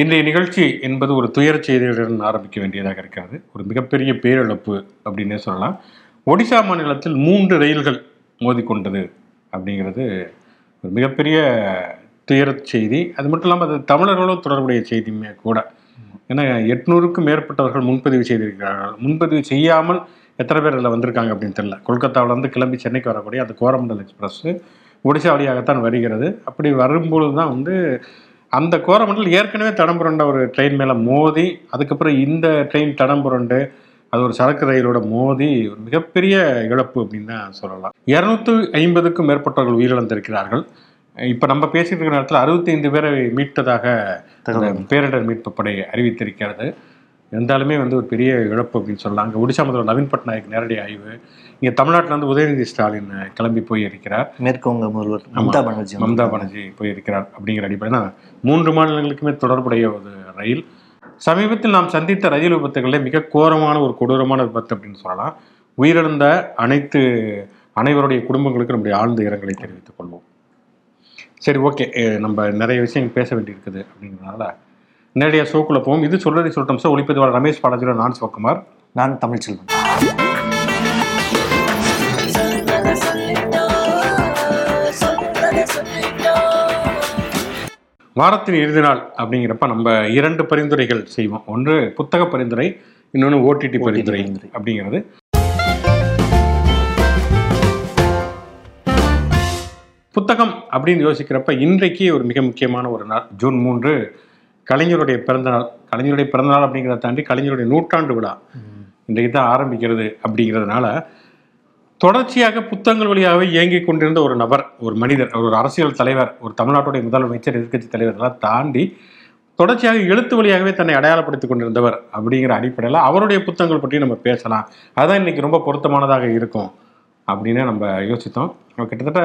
இன்றைய நிகழ்ச்சி என்பது ஒரு துயரச் செய்தியுடன் ஆரம்பிக்க வேண்டியதாக இருக்கிறது ஒரு மிகப்பெரிய பேரிழப்பு அப்படின்னே சொல்லலாம். ஒடிசா மாநிலத்தில் மூன்று ரயில்கள் மோதிக்கொண்டது அப்படிங்கிறது ஒரு மிகப்பெரிய துயரச் செய்தி. அது மட்டும் இல்லாமல் அது தமிழர்களும் தொடர்புடைய செய்தியுமே கூட. ஏன்னா எட்நூறுக்கும் மேற்பட்டவர்கள் முன்பதிவு செய்திருக்கிறார்கள். முன்பதிவு செய்யாமல் எத்தனை பேர் இதில் வந்திருக்காங்க அப்படின்னு தெரியல. கொல்கத்தாவிலேருந்து கிளம்பி சென்னைக்கு வரக்கூடிய அந்த கோரமண்டல் எக்ஸ்பிரஸ்ஸு ஒடிசா வழியாகத்தான் வருகிறது. அப்படி வரும்பொழுது தான் வந்து அந்த கோரமண்டல் ஏற்கனவே தடம் புரண்ட ஒரு ட்ரெயின் மேலே மோதி அதுக்கப்புறம் இந்த ட்ரெயின் தடம் புரண்டு அது ஒரு சரக்கு ரயிலோட மோதி ஒரு மிகப்பெரிய இழப்பு அப்படின்னு தான் சொல்லலாம். இரநூத்தி ஐம்பதுக்கும் மேற்பட்டவர்கள் உயிரிழந்திருக்கிறார்கள். இப்போ நம்ம பேசிட்டு இருக்கிற நேரத்தில் அறுபத்தைந்து பேரை மீட்டதாக. பேரிடர் மீட்பு படை அறிவித்திருக்கிறது. இருந்தாலுமே வந்து ஒரு பெரிய இழப்பு அப்படின்னு சொல்லலாம். அங்கே ஒடிசா முதல்வர் நவீன் பட்நாயக் நேரடி ஆய்வு. இங்கே தமிழ்நாட்டில் வந்து உதயநிதி ஸ்டாலின் கிளம்பி போயிருக்கிறார். மேற்கு வங்க முதல்வர் மம்தா பானர்ஜி மம்தா பானர்ஜி போயிருக்கிறார் அப்படிங்கிற அடிப்படையில் மூன்று மாநிலங்களுக்குமே தொடர்புடைய ஒரு ரயில். சமீபத்தில் நாம் சந்தித்த ரயில் விபத்துகளில் மிக கோரமான ஒரு கொடூரமான விபத்து அப்படின்னு சொல்லலாம். உயிரிழந்த அனைத்து அனைவருடைய குடும்பங்களுக்கும் நம்முடைய ஆழ்ந்த இரங்கலை தெரிவித்துக் கொள்வோம். சரி ஓகே. நம்ம நிறைய விஷயங்கள் பேச வேண்டியிருக்குது அப்படிங்கிறதுனால நேரடியாக ஷோக்குள்ள போவோம். இது சொல்றதை சொல்லிட்டோம் சார். ஒளிப்பதிவாளர் ரமேஷ் பாலாஜியோட நான் சிவகுமார். நான் தமிழ்ச்செல்வன். வாரத்தின் இறுதி நாள் அப்படிங்கிறப்ப நம்ம இரண்டு பரிந்துரைகள் செய்வோம். ஒன்று புத்தக பரிந்துரை இன்னொன்று ஓடிடி பரிந்துரை. அப்படிங்கிறது. புத்தகம் அப்படின்னு யோசிக்கிறப்ப இன்றைக்கு ஒரு மிக முக்கியமான ஒரு நாள் ஜூன் மூன்று கலைஞருடைய பிறந்தநாள் கலைஞருடைய பிறந்தநாள் அப்படிங்கிறத தாண்டி கலைஞருடைய நூற்றாண்டு விழா. இன்றைக்கு தான் ஆரம்பிக்கிறது அப்படிங்கிறதுனால தொடர்ச்சியாக புத்தகங்கள் வழியாகவே இயங்கிக் கொண்டிருந்த ஒரு நபர் ஒரு மனிதர் ஒரு அரசியல் தலைவர் ஒரு தமிழ்நாட்டுடைய முதலமைச்சர் எதிர்க்கட்சி தலைவர் எல்லாம் தாண்டி தொடர்ச்சியாக எழுத்து வழியாகவே தன்னை அடையாளப்படுத்திக் கொண்டிருந்தவர் அப்படிங்கிற அடிப்படையில் அவருடைய புத்தகங்கள் பற்றி நம்ம பேசலாம். அதுதான் இன்னைக்கு ரொம்ப பொருத்தமானதாக இருக்கும் அப்படின்னு நம்ம யோசித்தோம். கிட்டத்தட்ட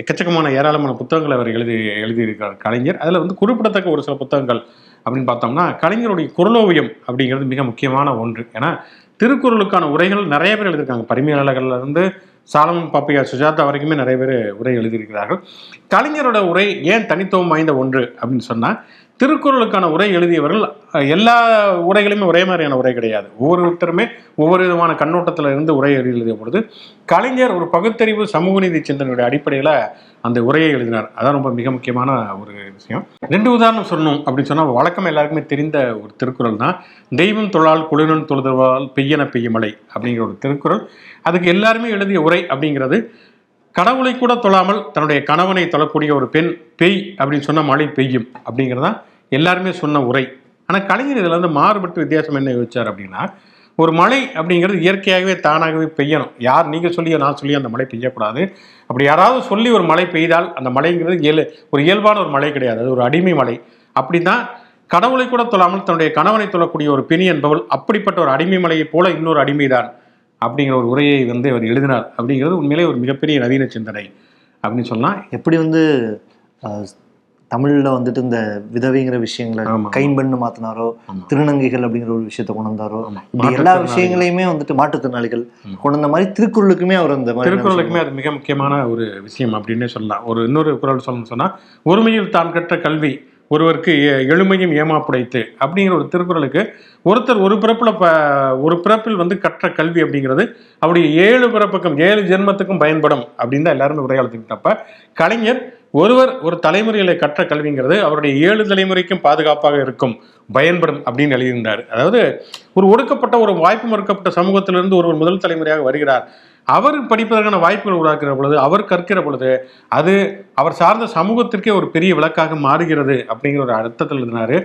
எக்கச்சக்கமான ஏராளமான புத்தகங்களை அவர் எழுதி எழுதியிருக்கிறார் கலைஞர். அதில் வந்து குறிப்பிடத்தக்க ஒரு சில புத்தகங்கள் அப்படின்னு பார்த்தோம்னா கலைஞருடைய குரலோவியம் அப்படிங்கிறது மிக முக்கியமான ஒன்று. ஏன்னா திருக்குறளுக்கான உரைகள் நிறைய பேர் எழுதியிருக்காங்க. பரிமையாளர்கள்லேருந்து சாலமன் பாப்பையா சுஜாதா வரைக்குமே நிறைய பேர் உரை எழுதியிருக்கிறார்கள். கலைஞரோட உரை ஏன் தனித்துவம் வாய்ந்த ஒன்று அப்படின்னு சொன்னால் திருக்குறளுக்கான உரை எழுதியவர்கள் எல்லா உரைகளுமே ஒரே மாதிரியான உரை கிடையாது. ஒவ்வொருத்தருமே ஒவ்வொரு விதமான கண்ணோட்டத்தில் இருந்து உரை எழுதிய பொழுது கலைஞர் ஒரு பகுத்தறிவு சமூக நீதி சிந்தனையுடைய அடிப்படையில் அந்த உரையை எழுதினார். அதான் ரொம்ப மிக முக்கியமான ஒரு விஷயம். ரெண்டு உதாரணம் சொல்லணும் அப்படின்னு சொன்னால் வழக்கம் எல்லாருக்குமே தெரிந்த ஒரு திருக்குறள் தான் தெய்வம் தொழால் குளிரன் தொழுதவால் பெய்யன பெய்ய மழை அப்படிங்கிற ஒரு திருக்குறள். அதுக்கு எல்லாருமே எழுதிய உரை அப்படிங்கிறது கடவுளை கூட தொழாமல் தன்னுடைய கணவனை தொழக்கூடிய ஒரு பெண் பெய் அப்படின்னு சொன்னால் மழை பெய்யும் அப்படிங்கிறதான் எல்லாருமே சொன்ன உரை. ஆனால் கலைஞர் இதில் வந்து மாறுபட்டு வித்தியாசம் என்ன யோசிச்சார் அப்படின்னா ஒரு மழை அப்படிங்கிறது இயற்கையாகவே தானாகவே பெய்யணும். யார் நீங்கள் சொல்லியோ நான் சொல்லியோ அந்த மழை பெய்யக்கூடாது. அப்படி யாராவது சொல்லி ஒரு மழை பெய்தால் அந்த மழைங்கிறது இயல் ஒரு இயல்பான ஒரு மழை கிடையாது. அது ஒரு அடிமை மழை. அப்படி தான் கடவுளை கூட தொழாமல் தன்னுடைய கணவனை தொழக்கூடிய ஒரு பிணி என்பவள் அப்படிப்பட்ட ஒரு அடிமை மலையைப் போல இன்னொரு அடிமைதான் அப்படிங்கிற ஒரு உரையை வந்து அவர் எழுதினார். அப்படிங்கிறது உண்மையிலே ஒரு மிகப்பெரிய நவீன சிந்தனை அப்படின்னு சொன்னால் எப்படி வந்து தமிழ்ல வந்துட்டு இந்த விதவைங்கிற விஷயங்களை. கைம்பெண்ணு மாத்தினாரோ. திருநங்கைகள் அப்படிங்கிற ஒரு விஷயத்த கொண்டு வந்தாரோ ஆமா. இப்படி எல்லா. விஷயங்களையுமே வந்துட்டு மாற்றுத்திறனாளிகள். கொண்டு வந்த மாதிரி திருக்குறளுக்குமே அவர் அந்த திருக்குறளுக்குமே அது மிக முக்கியமான ஒரு விஷயம் அப்படின்னே சொல்லலாம் ஒரு இன்னொரு குறள் சொல்லணும்னு சொன்னால் ஒருமையில் தான் கற்ற கல்வி ஒருவருக்கு எ- எழுமையும் ஏமாப்புடைத்து அப்படிங்கிற ஒரு திருக்குறளுக்கு ஒருத்தர் ஒரு பிறப்பில் ப ஒரு பிறப்பில் வந்து கற்ற கல்வி அப்படிங்கிறது அவருடைய ஏழு பிறப்புக்கும் ஏழு ஜென்மத்துக்கும் பயன்படும் அப்படின்னு தான் எல்லாருமே உரையாளத்துக்கிட்டப்ப கலைஞர் ஒருவர் ஒரு தலைமுறையில கற்ற கல்விங்கிறது அவருடைய ஏழு தலைமுறைக்கும் பாதுகாப்பாக இருக்கும் பயன்படும் அப்படின்னு எழுதியிருந்தார். அதாவது ஒரு ஒடுக்கப்பட்ட ஒரு வாய்ப்பு மறுக்கப்பட்ட சமூகத்திலிருந்து ஒருவர் முதல் தலைமுறையாக வருகிறார். அவர் படிப்பதற்கான வாய்ப்புகள் உருவாக்குற பொழுது அவர் கற்கிற பொழுது அது அவர் சார்ந்த சமூகத்திற்கே ஒரு பெரிய விளக்காக மாறுகிறது அப்படிங்கிற ஒரு அர்த்தத்தில் எழுதினாரு.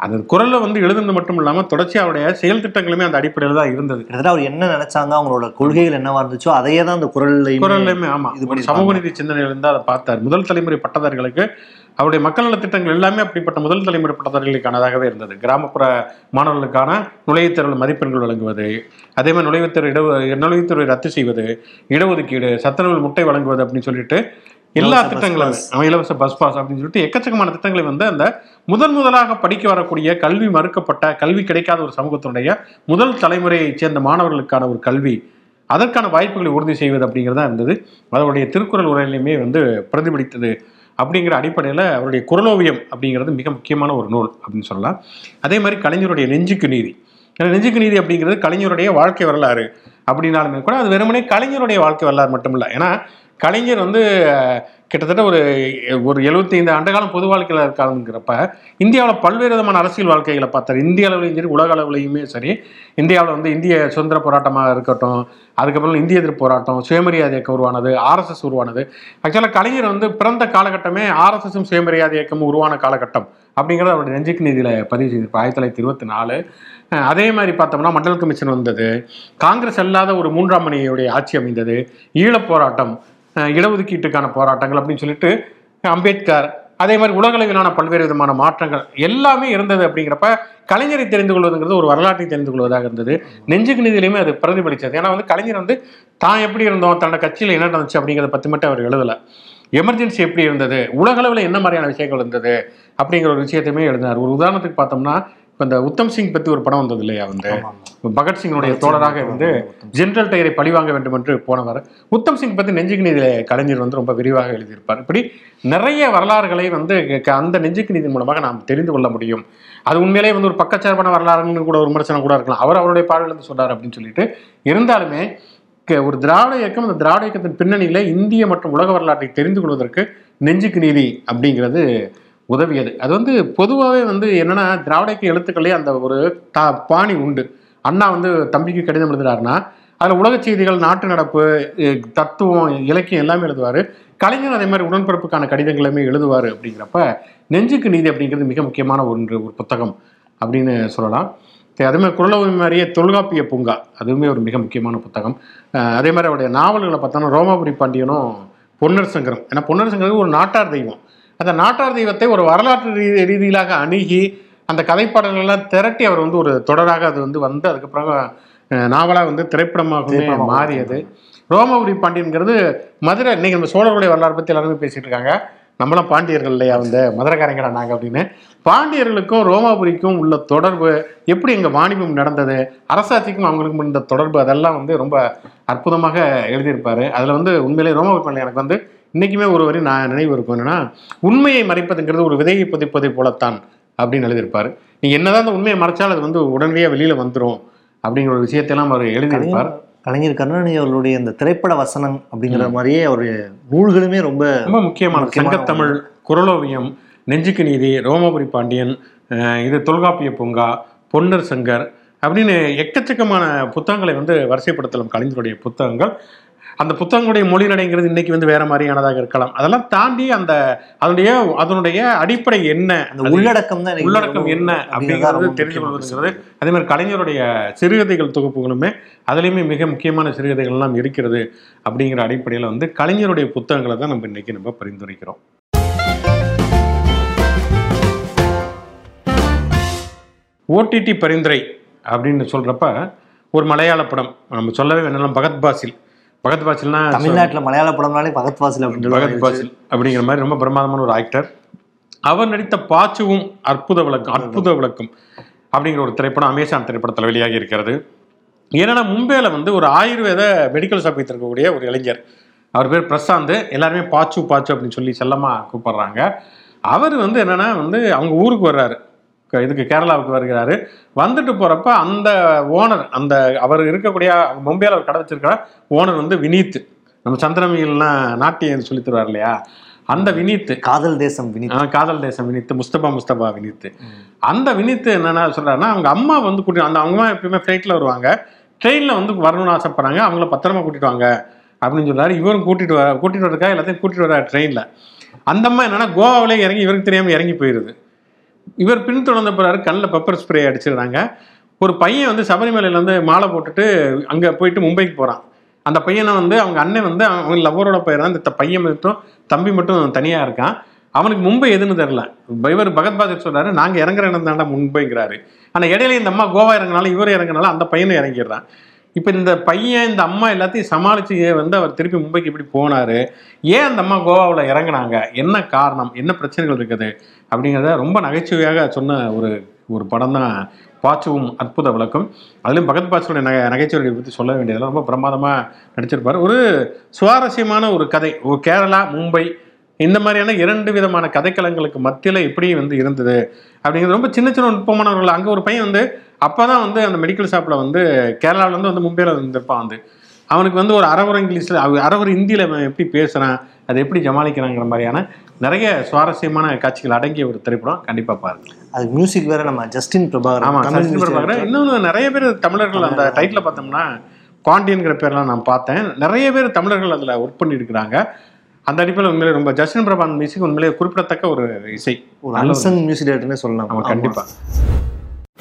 அந்த குரல்ல வந்து எழுதுனது மட்டும் இல்லாமல் தொடர்ச்சியாக அவருடைய செயல் திட்டங்களுமே அந்த அடிப்படையில் தான் இருந்தது. கிட்டத்தட்ட அவர் என்ன நினைச்சாங்க அவங்களோட கொள்கைகள் என்னவா இருந்துச்சோ அதையே தான் அந்த குரல்ல குரல்லையுமே ஆமா. இது. சமூக நீதி சிந்தனையிலிருந்து அதை பார்த்தார். முதல் தலைமுறை பட்டதாரிகளுக்கு அவருடைய மக்கள் நலத் திட்டங்கள் எல்லாமே அப்படிப்பட்ட முதல் தலைமுறை பட்டதாரிகளுக்கானதாகவே இருந்தது. கிராமப்புற மாணவர்களுக்கான நுழைவுத் தேர்வு மதிப்பெண்கள் வழங்குவது அதே மாதிரி நுழைவுத் தேர்வு இட நுழைவுத் தேர்வை ரத்து செய்வது இடஒதுக்கீடு சத்துணவில் முட்டை வழங்குவது அப்படின்னு சொல்லிட்டு எல்லா திட்டங்களும். அவன் இலவச பஸ் பாஸ் அப்படின்னு சொல்லிட்டு எக்கச்சக்கமான திட்டங்களை வந்து அந்த முதன் முதலாக படிக்க வரக்கூடிய கல்வி மறுக்கப்பட்ட கல்வி கிடைக்காத ஒரு சமூகத்தினுடைய முதல் தலைமுறையைச் சேர்ந்த மாணவர்களுக்கான ஒரு கல்வி. அதற்கான வாய்ப்புகளை உறுதி செய்வது அப்படிங்கிறதா இருந்தது. அதனுடைய திருக்குறள் உரையிலையுமே வந்து பிரதிபலித்தது. அப்படிங்கிற அடிப்படையில் அவருடைய குரலோவியம் அப்படிங்கிறது மிக முக்கியமான ஒரு நூல் அப்படின்னு சொல்லலாம். அதே மாதிரி கலைஞருடைய நெஞ்சுக்கு நீதி. ஏன்னா நெஞ்சுக்கு நீதி அப்படிங்கிறது கலைஞருடைய வாழ்க்கை வரலாறு. அப்படின்னாலுமே கூட அது வெறுமனே கலைஞருடைய வாழ்க்கை வரலாறு மட்டும் இல்லை ஏன்னா கலைஞர் வந்து கிட்டத்தட்ட ஒரு ஒரு 75 ஆண்டு காலம் பொது வாழ்க்கையில் இருக்காங்கிறப்ப இந்தியாவில் பல்வேறு விதமான அரசியல் வாழ்க்கைகளை பார்த்தார். இந்திய அளவுலையும் சரி உலக அளவுலையுமே சரி. இந்தியாவில் வந்து இந்திய சுதந்திர போராட்டமாக இருக்கட்டும் அதுக்கப்புறம் இந்திய எதிர்ப்பு போராட்டம் சுயமரியாதை இயக்கம் உருவானது ஆர்எஸ்எஸ் உருவானது. ஆக்சுவலாக கலைஞர் வந்து பிறந்த காலகட்டமே ஆர்எஸ்எஸும் சுயமரியாதை இயக்கமும் உருவான காலகட்டம் அப்படிங்கிறத அவருடைய நெஞ்சுக்கு நீதியில் பதிவு செய்திருப்பார். ஆயிரத்தி தொள்ளாயிரத்தி இருபத்தி நாலு. அதே மாதிரி பார்த்தோம்னா மண்டல் கமிஷன் வந்தது. காங்கிரஸ் அல்லாத ஒரு மூன்றாம் மணியுடைய ஆட்சி அமைந்தது. ஈழப் போராட்டம். இடஒதுக்கீட்டுக்கான போராட்டங்கள் அப்படின்னு சொல்லிட்டு அம்பேத்கர் அதே மாதிரி உலகளவிலான பல்வேறு விதமான மாற்றங்கள் எல்லாமே இருந்தது அப்படிங்கிறப்ப கலைஞரை தெரிந்து கொள்வதுங்கிறது ஒரு வரலாற்றை தெரிந்து கொள்வதாக இருந்தது. நெஞ்சுக்கு நிதியிலையுமே அது பிரதிபலிச்சது ஏன்னா வந்து கலைஞர் வந்து தான் எப்படி இருந்தோம் தன்னோட கட்சியில் என்ன நடந்துச்சு அப்படிங்கிறத பற்றி மட்டும் அவர் எழுதலை. எமர்ஜென்சி எப்படி இருந்தது உலகளவில் என்ன மாதிரியான விஷயங்கள் இருந்தது அப்படிங்கிற ஒரு விஷயத்தையுமே எழுதினார். ஒரு உதாரணத்துக்கு பார்த்தோம்னா இப்போ இந்த உத்தம் சிங் பற்றி ஒரு படம் வந்தது இல்லையா வந்து. பகத்சிங்கினுடைய தோழராக இருந்து ஜெனரல் டயரை பழிவாங்க வேண்டும் என்று போனவர். உத்தம் சிங் பற்றி நெஞ்சுக்கு நீதியில கலைஞர் வந்து ரொம்ப விரிவாக எழுதியிருப்பார். இப்படி நிறைய வரலாறுகளை வந்து அந்த நெஞ்சுக்கு நீதி மூலமாக நாம் தெரிந்து கொள்ள முடியும். அது உண்மையிலேயே வந்து ஒரு பக்கச்சார்பான வரலாறுன்னு கூட ஒரு விமர்சனம் கூட இருக்கலாம். அவர் அவருடைய பார்வையிலிருந்து சொல்றாரு அப்படின்னு சொல்லிட்டு. இருந்தாலுமே ஒரு திராவிட இயக்கம் அந்த திராவிட இயக்கத்தின் பின்னணியில இந்திய மற்றும் உலக வரலாற்றை தெரிந்து கொள்வதற்கு நெஞ்சுக்கு நீதி அப்படிங்கிறது உதவியது. அது வந்து பொதுவாகவே வந்து என்னன்னா திராவிடக்கு எழுத்துக்களே அந்த ஒரு தா பாணி உண்டு. அண்ணா வந்து தம்பிக்கு கடிதம் எழுதுறாருன்னா அதில் உலக செய்திகள் நாட்டு நடப்பு தத்துவம் இலக்கியம் எல்லாமே எழுதுவார். கலைஞர் அதே மாதிரி உடன்பிறப்புக்கான கடிதங்களுமே எழுதுவார் அப்படிங்கிறப்ப நெஞ்சுக்கு நீதி அப்படிங்கிறது மிக முக்கியமான ஒன்று ஒரு புத்தகம் அப்படின்னு சொல்லலாம். அதுமாதிரி அதே மாதிரியே தொல்காப்பிய பூங்கா அதுவுமே ஒரு மிக முக்கியமான புத்தகம். அதே மாதிரி அவருடைய நாவல்களை பார்த்தோன்னா ரோமாபுரி பாண்டியனும் பொன்னர் சங்கரம். ஏன்னா பொன்னர் சங்கரம் ஒரு நாட்டார் தெய்வம். அந்த நாட்டார் தெய்வத்தை ஒரு வரலாற்று ரீ- ரீதியிலாக அணுகி அந்த கதைப்பாடல்கள்லாம் திரட்டி அவர் வந்து ஒரு தொடராக அது வந்து வந்து அதுக்கப்புறம் அஹ், நாவலா வந்து திரைப்படமாக மாறியது. ரோமபுரி பாண்டியன்கிறது மதுரை இன்னைக்கு நம்ம சோழருடைய வரலாறு பற்றி எல்லாருமே பேசிட்டு இருக்காங்க. நம்மளாம் பாண்டியர்கள் இல்லையா வந்து மதுரைக்காரங்கடா நாங்கள் அப்படின்னு. பாண்டியர்களுக்கும் ரோமாபுரிக்கும் உள்ள தொடர்பு எப்படி எங்கள் வாணிபம் நடந்தது? அரசாட்சிக்கும் அவங்களுக்கும் இருந்த தொடர்பு அதெல்லாம் வந்து ரொம்ப அற்புதமாக எழுதியிருப்பாரு. அதில் வந்து உண்மையிலே ரோமாபுரி பாண்டியன் எனக்கு வந்து இன்னைக்குமே ஒரு வரி நான் நினைவு இருக்கும். என்னன்னா உண்மையை மறைப்பதுங்கிறது ஒரு விதையை புதைப்பதை போலத்தான் அப்படின்னு எழுதியிருப்பாரு. நீ என்னதான் அந்த உண்மையை மறைச்சாலும் அது வந்து உடனடியாக வெளியில வந்துடும் அப்படிங்கிற ஒரு விஷயத்தையெல்லாம் அவர் எழுதியிருப்பார். கலைஞர் கருணாநிதி அவர்களுடைய இந்த திரைப்பட வசனம் அப்படிங்கிற மாதிரியே அவருடைய நூல்களுமே ரொம்ப ரொம்ப முக்கியமான சங்கத்தமிழ் குரலோவியம் நெஞ்சுக்கு நீதி ரோமபுரி பாண்டியன் இது தொல்காப்பிய பூங்கா பொன்னர் சங்கர் அப்படின்னு எக்கச்சக்கமான புத்தகங்களை வந்து வரிசைப்படுத்தலாம் கலைஞருடைய புத்தகங்கள். அந்த புத்தகங்களுடைய மொழி நடைங்கிறது இன்னைக்கு வந்து வேற மாதிரியானதாக இருக்கலாம். அதெல்லாம் தாண்டி அந்த அதனுடைய அதனுடைய அடிப்படை என்ன அந்த உள்ளடக்கம் தான் உள்ளடக்கம் என்ன அப்படிங்கிறதா முக்கியமான கொள்வதுங்கிறது. அதே மாதிரி கலைஞருடைய சிறுகதைகள் தொகுப்புகளுமே அதுலேயுமே மிக முக்கியமான சிறுகதைகள் எல்லாம் இருக்கிறது அப்படிங்கிற அடிப்படையில் வந்து கலைஞருடைய புத்தகங்களை தான் நம்ம இன்னைக்கு நம்ம பரிந்துரைக்கிறோம். ஓடிடி பரிந்துரை அப்படின்னு சொல்றப்ப ஒரு மலையாள படம். நம்ம சொல்லவே வேணாம் பகத் பாசில். பகத் பாசில்னா தமிழ்நாட்டுல மலையாள படம்னாலே பகத் வாசில் அப்படின்னு பகத் பாசில் அப்படிங்கிற மாதிரி ரொம்ப பிரமாதமான ஒரு ஆக்டர் அவர் நடித்த பாச்சுவும் அற்புத விளக்கம் அற்புத விளக்கம். அப்படிங்கிற ஒரு திரைப்படம் அமேசான் திரைப்படத்தில் வெளியாகி இருக்கிறது. ஏன்னா மும்பையில வந்து ஒரு ஆயுர்வேத மெடிக்கல் ஷாப் வைத்திருக்கக்கூடிய ஒரு இளைஞர். அவர் பேர் பிரசாந்த். எல்லாருமே பாச்சு பாச்சு அப்படின்னு சொல்லி செல்லமா கூப்பிடுறாங்க. அவர் வந்து என்னன்னா வந்து அவங்க ஊருக்கு வர்றாரு. இதுக்கு கேரளாவுக்கு வருகிறாரு. வந்துட்டு போறப்ப அந்த ஓனர் அந்த அவர் இருக்கக்கூடிய மும்பையில் அவர் கடை வச்சிருக்கிற ஓனர் வந்து வினீத். நம்ம சந்திரமிகள்லாம் நாட்டியம் சொல்லி தருவார் இல்லையா? அந்த வினீத். காதல் தேசம் வினித். காதல் தேசம் வினித்து முஸ்தபா முஸ்தபா வினித்து அந்த வினித்து என்னன்னா சொல்றாருன்னா அவங்க அம்மா வந்து கூட்டி அந்த அவங்க எப்பயுமே ஃப்ளைட்டில் வருவாங்க. ட்ரெயினில் வந்து வரணும்னு ஆசைப்படுறாங்க. அவங்கள பத்திரமா கூட்டிட்டு வாங்க அப்படின்னு சொல்றாரு. இவரும் கூட்டிட்டு வர கூட்டிட்டு வரதுக்கா எல்லாத்தையும் கூட்டிட்டு வர ட்ரெயினில் அந்த அம்மா என்னன்னா கோவாவிலே இறங்கி இவருக்கு தெரியாம இறங்கி போயிடுது இவர் பின்தொடர்ந்த போறாரு கண்ணில் பெப்பர் ஸ்ப்ரே அடிச்சிடுறாங்க ஒரு பையன் வந்து சபரிமலையில வந்து மாலை போட்டுட்டு அங்கே போயிட்டு மும்பைக்கு போகிறான் அந்த பையனை வந்து அவங்க அண்ணன் வந்து அவன் லவ்வரோட போயிடறான். இந்த பையன் மட்டும் தம்பி மட்டும் தனியாக இருக்கான். அவனுக்கு மும்பை எதுன்னு தெரில இவர் பகத் பாதர் சொல்றாரு நாங்கள் இறங்குற இடம் தாண்டா மும்பைங்கிறாரு. ஆனால் இடையில இந்த அம்மா கோவா இறங்கினாலும் இவர் இறங்கினாலும் அந்த பையனும் இறங்கிடுறான். இப்போ இந்த பையன் இந்த அம்மா எல்லாத்தையும் சமாளித்து வந்து அவர் திருப்பி மும்பைக்கு இப்படி போனார்? ஏன் அந்த அம்மா கோவாவில் இறங்குனாங்க? என்ன காரணம்? என்ன பிரச்சனைகள் இருக்குது? அப்படிங்கிறத ரொம்ப நகைச்சுவையாக சொன்ன ஒரு ஒரு படம் தான் பாச்சுவும் அற்புத விளக்கம். அதுலேயும் பகத் பாச்சுடைய நகை நகைச்சுவையை பற்றி சொல்ல வேண்டியதெல்லாம் ரொம்ப பிரமாதமாக நடிச்சிருப்பார். ஒரு சுவாரஸ்யமான ஒரு கதை. ஒரு கேரளா மும்பை இந்த மாதிரியான இரண்டு விதமான கதைக்களங்களுக்கு மத்தியில் எப்படி வந்து இருந்தது அப்படிங்கிறது ரொம்ப சின்ன சின்ன நுட்பமானவர்கள். அங்கே ஒரு பையன் வந்து அப்போ தான் வந்து அந்த மெடிக்கல் ஷாப்பில் வந்து கேரளாவிலேருந்து வந்து மும்பையில் வந்திருப்பான் வந்து. அவனுக்கு வந்து ஒரு அரவர இங்கிலீஷில் அரவர ஹிந்தியில் எப்படி பேசுகிறான் அதை எப்படி ஜமாளிக்கிறாங்கிற மாதிரியான நிறைய சுவாரஸ்யமான காட்சிகள் அடங்கிய ஒரு திரைப்படம். கண்டிப்பாக பாருங்க. அது மியூசிக் வேற நம்ம ஜஸ்டின் பிரபாகர் ஆமா தமிழ் சச்சின் music பிரபாகரன் director. இன்னொன்று நிறைய பேர் தமிழர்கள் அந்த டைட்டில் பார்த்தோம்னா பாண்டியன்கிற பேர்லாம் நான் பார்த்தேன். நிறைய பேர் தமிழர்கள் அதில் ஒர்க் பண்ணியிருக்கிறாங்க. அந்த அடிப்படையில் உண்மையிலே ரொம்ப ஜஸ்டின் பிரபான் மியூசிக் உண்மையிலேயே குறிப்பிடத்தக்க ஒரு இசை. ஒரு அன்சங் மியூசிக் டேரக்டர்னே சொல்லலாம். ஆமா கண்டிப்பா.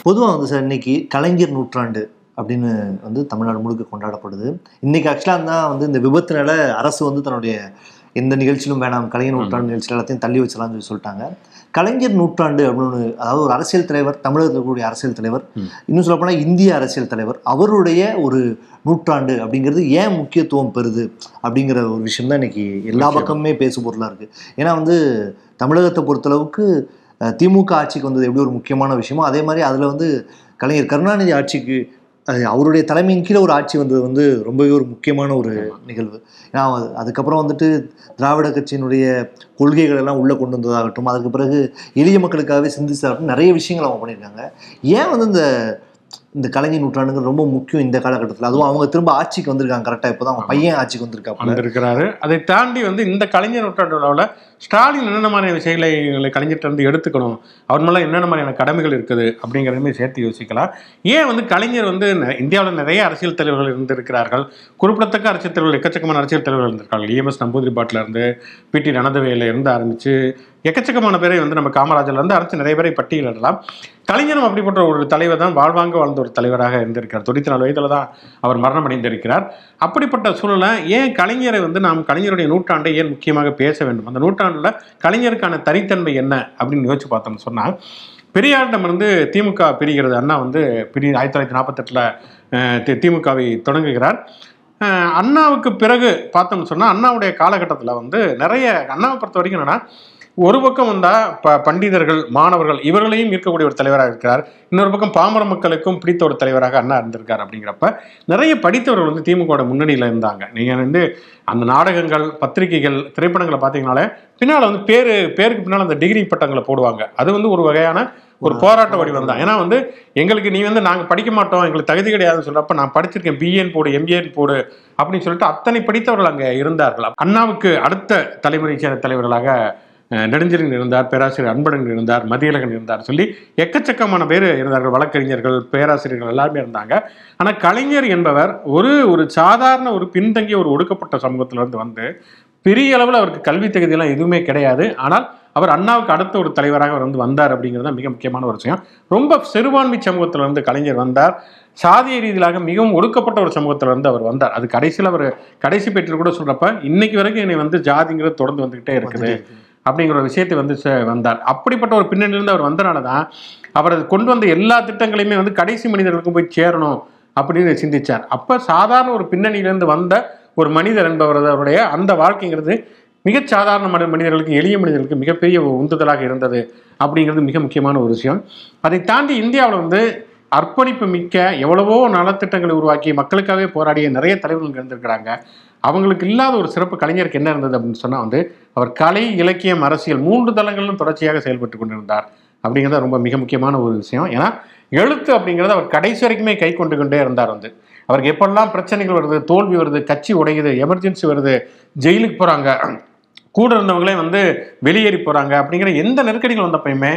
பொதுவாக வந்து சார் இன்னைக்கு கலைஞர் நூற்றாண்டு அப்படின்னு வந்து தமிழ்நாடு முழுக்க கொண்டாடப்படுது. இன்னைக்கு ஆக்சுவலாக தான் வந்து இந்த விபத்துனால அரசு வந்து தன்னுடைய எந்த நிகழ்ச்சியிலும் வேணாம் கலைஞர் நூற்றாண்டு நிகழ்ச்சியில் எல்லாத்தையும் தள்ளி வச்சலாம்னு சொல்லி சொல்லிட்டாங்க கலைஞர் நூற்றாண்டு அப்படின்னு அதாவது ஒரு அரசியல் தலைவர் தமிழகத்தில் இருக்கக்கூடிய அரசியல் தலைவர். இன்னும் சொல்லப்போனால் இந்திய அரசியல் தலைவர் அவருடைய ஒரு நூற்றாண்டு அப்படிங்கிறது ஏன் முக்கியத்துவம் பெறுது அப்படிங்கிற ஒரு விஷயம் தான் இன்னைக்கு எல்லா. பக்கமுமே பேசு பொருளாக இருக்குது ஏன்னா வந்து தமிழகத்தை பொறுத்தளவுக்கு திமுக ஆட்சிக்கு வந்தது எப்படி ஒரு முக்கியமான விஷயமோ அதே மாதிரி அதில் வந்து கலைஞர் கருணாநிதி ஆட்சிக்கு அவருடைய தலைமையின் கீழே ஒரு ஆட்சி வந்தது வந்து ரொம்பவே ஒரு முக்கியமான ஒரு நிகழ்வு. ஏன்னா அது- அதுக்கப்புறம் வந்துட்டு திராவிட கட்சியினுடைய கொள்கைகள் எல்லாம் உள்ளே கொண்டு வந்ததாகட்டும் அதுக்கு பிறகு எளிய மக்களுக்காகவே சிந்திச்சதாகட்டும் நிறைய விஷயங்கள் அவங்க பண்ணியிருக்காங்க. ஏன் வந்து இந்த இந்த கலைஞர் நூற்றாண்டுங்க ரொம்ப முக்கியம் இந்த காலகட்டத்தில். அதுவும் அவங்க திரும்ப ஆட்சிக்கு வந்திருக்காங்க. கரெக்டாக இப்போ தான் அவங்க பையன் ஆட்சிக்கு வந்திருக்காங்க இருக்கிறாரு அதை தாண்டி வந்து இந்த கலைஞர் நூற்றாண்டோட ஸ்டாலின் என்னென்ன மாதிரியான விஷயங்களை கலைஞர்கிட்ட இருந்து எடுத்துக்கணும்? அவர் மேலே என்னென்ன மாதிரியான கடமைகள் இருக்குது? அப்படிங்கிறதையுமே சேர்த்து யோசிக்கலாம். ஏன் வந்து கலைஞர் வந்து இந்தியாவில் நிறைய அரசியல் தலைவர்கள் இருந்திருக்கிறார்கள்? குறிப்பிடத்தக்க அரசியல் தலைவர்கள் எக்கச்சக்கமான அரசியல் தலைவர்கள் இருந்திருக்காங்க. இஎம்எஸ் நம்பூதிரி பாட்டில் இருந்து பிடி ரணதவேல இருந்து ஆரம்பிச்சு எக்கச்சக்கமான பேரை வந்து நம்ம காமராஜர்லேருந்து அரசு நிறைய பேரை பட்டியலிடலாம் கலைஞரும் அப்படிப்பட்ட ஒரு தலைவர் தான் வாழ்வாங்க வாழ்ந்த ஒரு தலைவராக இருந்திருக்கிறார். தொண்ணூற்றி நாலு வயதில் தான் அவர் மரணம் அடைந்திருக்கிறார் அப்படிப்பட்ட சூழலை ஏன் கலைஞரை வந்து நாம் கலைஞருடைய நூற்றாண்டை ஏன் முக்கியமாக பேச வேண்டும்? அந்த நூற்றாண்டில் கலைஞருக்கான தனித்தன்மை என்ன அப்படின்னு யோசிச்சு பார்த்தோம்னு சொன்னால் பெரியாரிடமிருந்து திமுக பிரிகிறது அண்ணா வந்து பிரி ஆயிரத்தி தொள்ளாயிரத்தி நாற்பத்தெட்டில் திமுகவை தொடங்குகிறார். அண்ணாவுக்கு பிறகு பார்த்தோம்னு சொன்னால் அண்ணாவுடைய காலகட்டத்தில் வந்து நிறைய அண்ணாவை பொறுத்த வரைக்கும் என்னன்னா ஒரு பக்கம் வந்தால் ப பண்டிதர்கள் மாணவர்கள் இவர்களையும் ஈர்க்கக்கூடிய ஒரு தலைவராக இருக்கிறார். இன்னொரு பக்கம் பாமர மக்களுக்கும் பிடித்த ஒரு தலைவராக அண்ணா இருந்திருக்கார் அப்படிங்கிறப்ப நிறைய படித்தவர்கள் வந்து திமுகவோட முன்னணியில் இருந்தாங்க. நீங்கள் வந்து அந்த நாடகங்கள் பத்திரிகைகள் திரைப்படங்களை பார்த்தீங்கனாலே பின்னால் வந்து பேர் பேருக்கு பின்னால் அந்த டிகிரி பட்டங்களை போடுவாங்க. அது வந்து ஒரு வகையான ஒரு போராட்ட வடிவம் தான். ஏன்னா வந்து எங்களுக்கு நீ வந்து நாங்கள் படிக்க மாட்டோம் எங்களுக்கு தகுதி கிடையாதுன்னு சொல்றப்ப நான் படிச்சிருக்கேன் பிஏன்னு போடு எம்பிஏன்னு போடு அப்படின்னு சொல்லிட்டு அத்தனை படித்தவர்கள் அங்கே இருந்தார்கள். அண்ணாவுக்கு அடுத்த தலைமுறை சேர்ந்த தலைவர்களாக நெடுஞ்செழியன் இருந்தார் பேராசிரியர் அன்பழகன் இருந்தார் மதியழகன் இருந்தார் சொல்லி எக்கச்சக்கமான பேர் இருந்தார்கள் வழக்கறிஞர்கள் பேராசிரியர்கள் எல்லாருமே இருந்தாங்க. ஆனால் கலைஞர் என்பவர் ஒரு ஒரு சாதாரண ஒரு பின்தங்கிய ஒரு ஒடுக்கப்பட்ட சமூகத்திலிருந்து வந்து பெரிய அளவில் அவருக்கு கல்வி தகுதியெல்லாம் எதுவுமே கிடையாது. ஆனால் அவர் அண்ணாவுக்கு அடுத்த ஒரு தலைவராக அவர் வந்து வந்தார் அப்படிங்கிறது தான் மிக முக்கியமான ஒரு விஷயம். ரொம்ப சிறுபான்மை சமூகத்திலிருந்து கலைஞர் வந்தார். சாதிய ரீதியிலாக மிகவும் ஒடுக்கப்பட்ட ஒரு சமூகத்திலிருந்து அவர் வந்தார். அது கடைசியில் அவர் கடைசி பேட்டில் கூட சொல்கிறப்ப இன்னைக்கு வரைக்கும் என்னை வந்து ஜாதிங்கிறது தொடர்ந்து வந்துக்கிட்டே இருக்குது. அப்படிங்கிற ஒரு விஷயத்தை வந்து வந்தார். அப்படிப்பட்ட ஒரு பின்னணியிலிருந்து அவர் வந்தனால தான் அவர் கொண்டு வந்த எல்லா திட்டங்களையுமே வந்து கடைசி மனிதர்களுக்கும் போய் சேரணும் அப்படின்னு சிந்திச்சார். அப்போ சாதாரண ஒரு பின்னணியிலிருந்து வந்த ஒரு மனிதர் என்பவருடைய அந்த வாழ்க்கைங்கிறது மிக சாதாரண மனிதர்களுக்கு எளிய மனிதர்களுக்கு மிகப்பெரிய உந்துதலாக இருந்தது அப்படிங்கிறது மிக முக்கியமான ஒரு விஷயம். அதை தாண்டி இந்தியாவில் வந்து அர்ப்பணிப்பு மிக்க எவ்வளவோ நலத்திட்டங்களை உருவாக்கி மக்களுக்காகவே போராடிய நிறைய தலைவர்கள் இருந்திருக்கிறாங்க. அவங்களுக்கு இல்லாத ஒரு சிறப்பு கலைஞருக்கு என்ன இருந்தது அப்படின்னு சொன்னால் வந்து அவர் கலை இலக்கியம் அரசியல் மூன்று தளங்களிலும் தொடர்ச்சியாக செயல்பட்டு கொண்டிருந்தார். அப்படிங்கிறது ரொம்ப மிக முக்கியமான ஒரு விஷயம். ஏன்னா எழுத்து அப்படிங்கிறது அவர் கடைசி வரைக்குமே கை கொண்டு கொண்டே இருந்தார் வந்து. அவருக்கு எப்பெல்லாம் பிரச்சனைகள் வருது தோல்வி வருது கட்சி உடையுது எமர்ஜென்சி வருது ஜெயிலுக்கு போகிறாங்க கூட இருந்தவங்களே வந்து வெளியேறி போகிறாங்க அப்படிங்கிற எந்த நெருக்கடிகள் வந்தப்பயுமே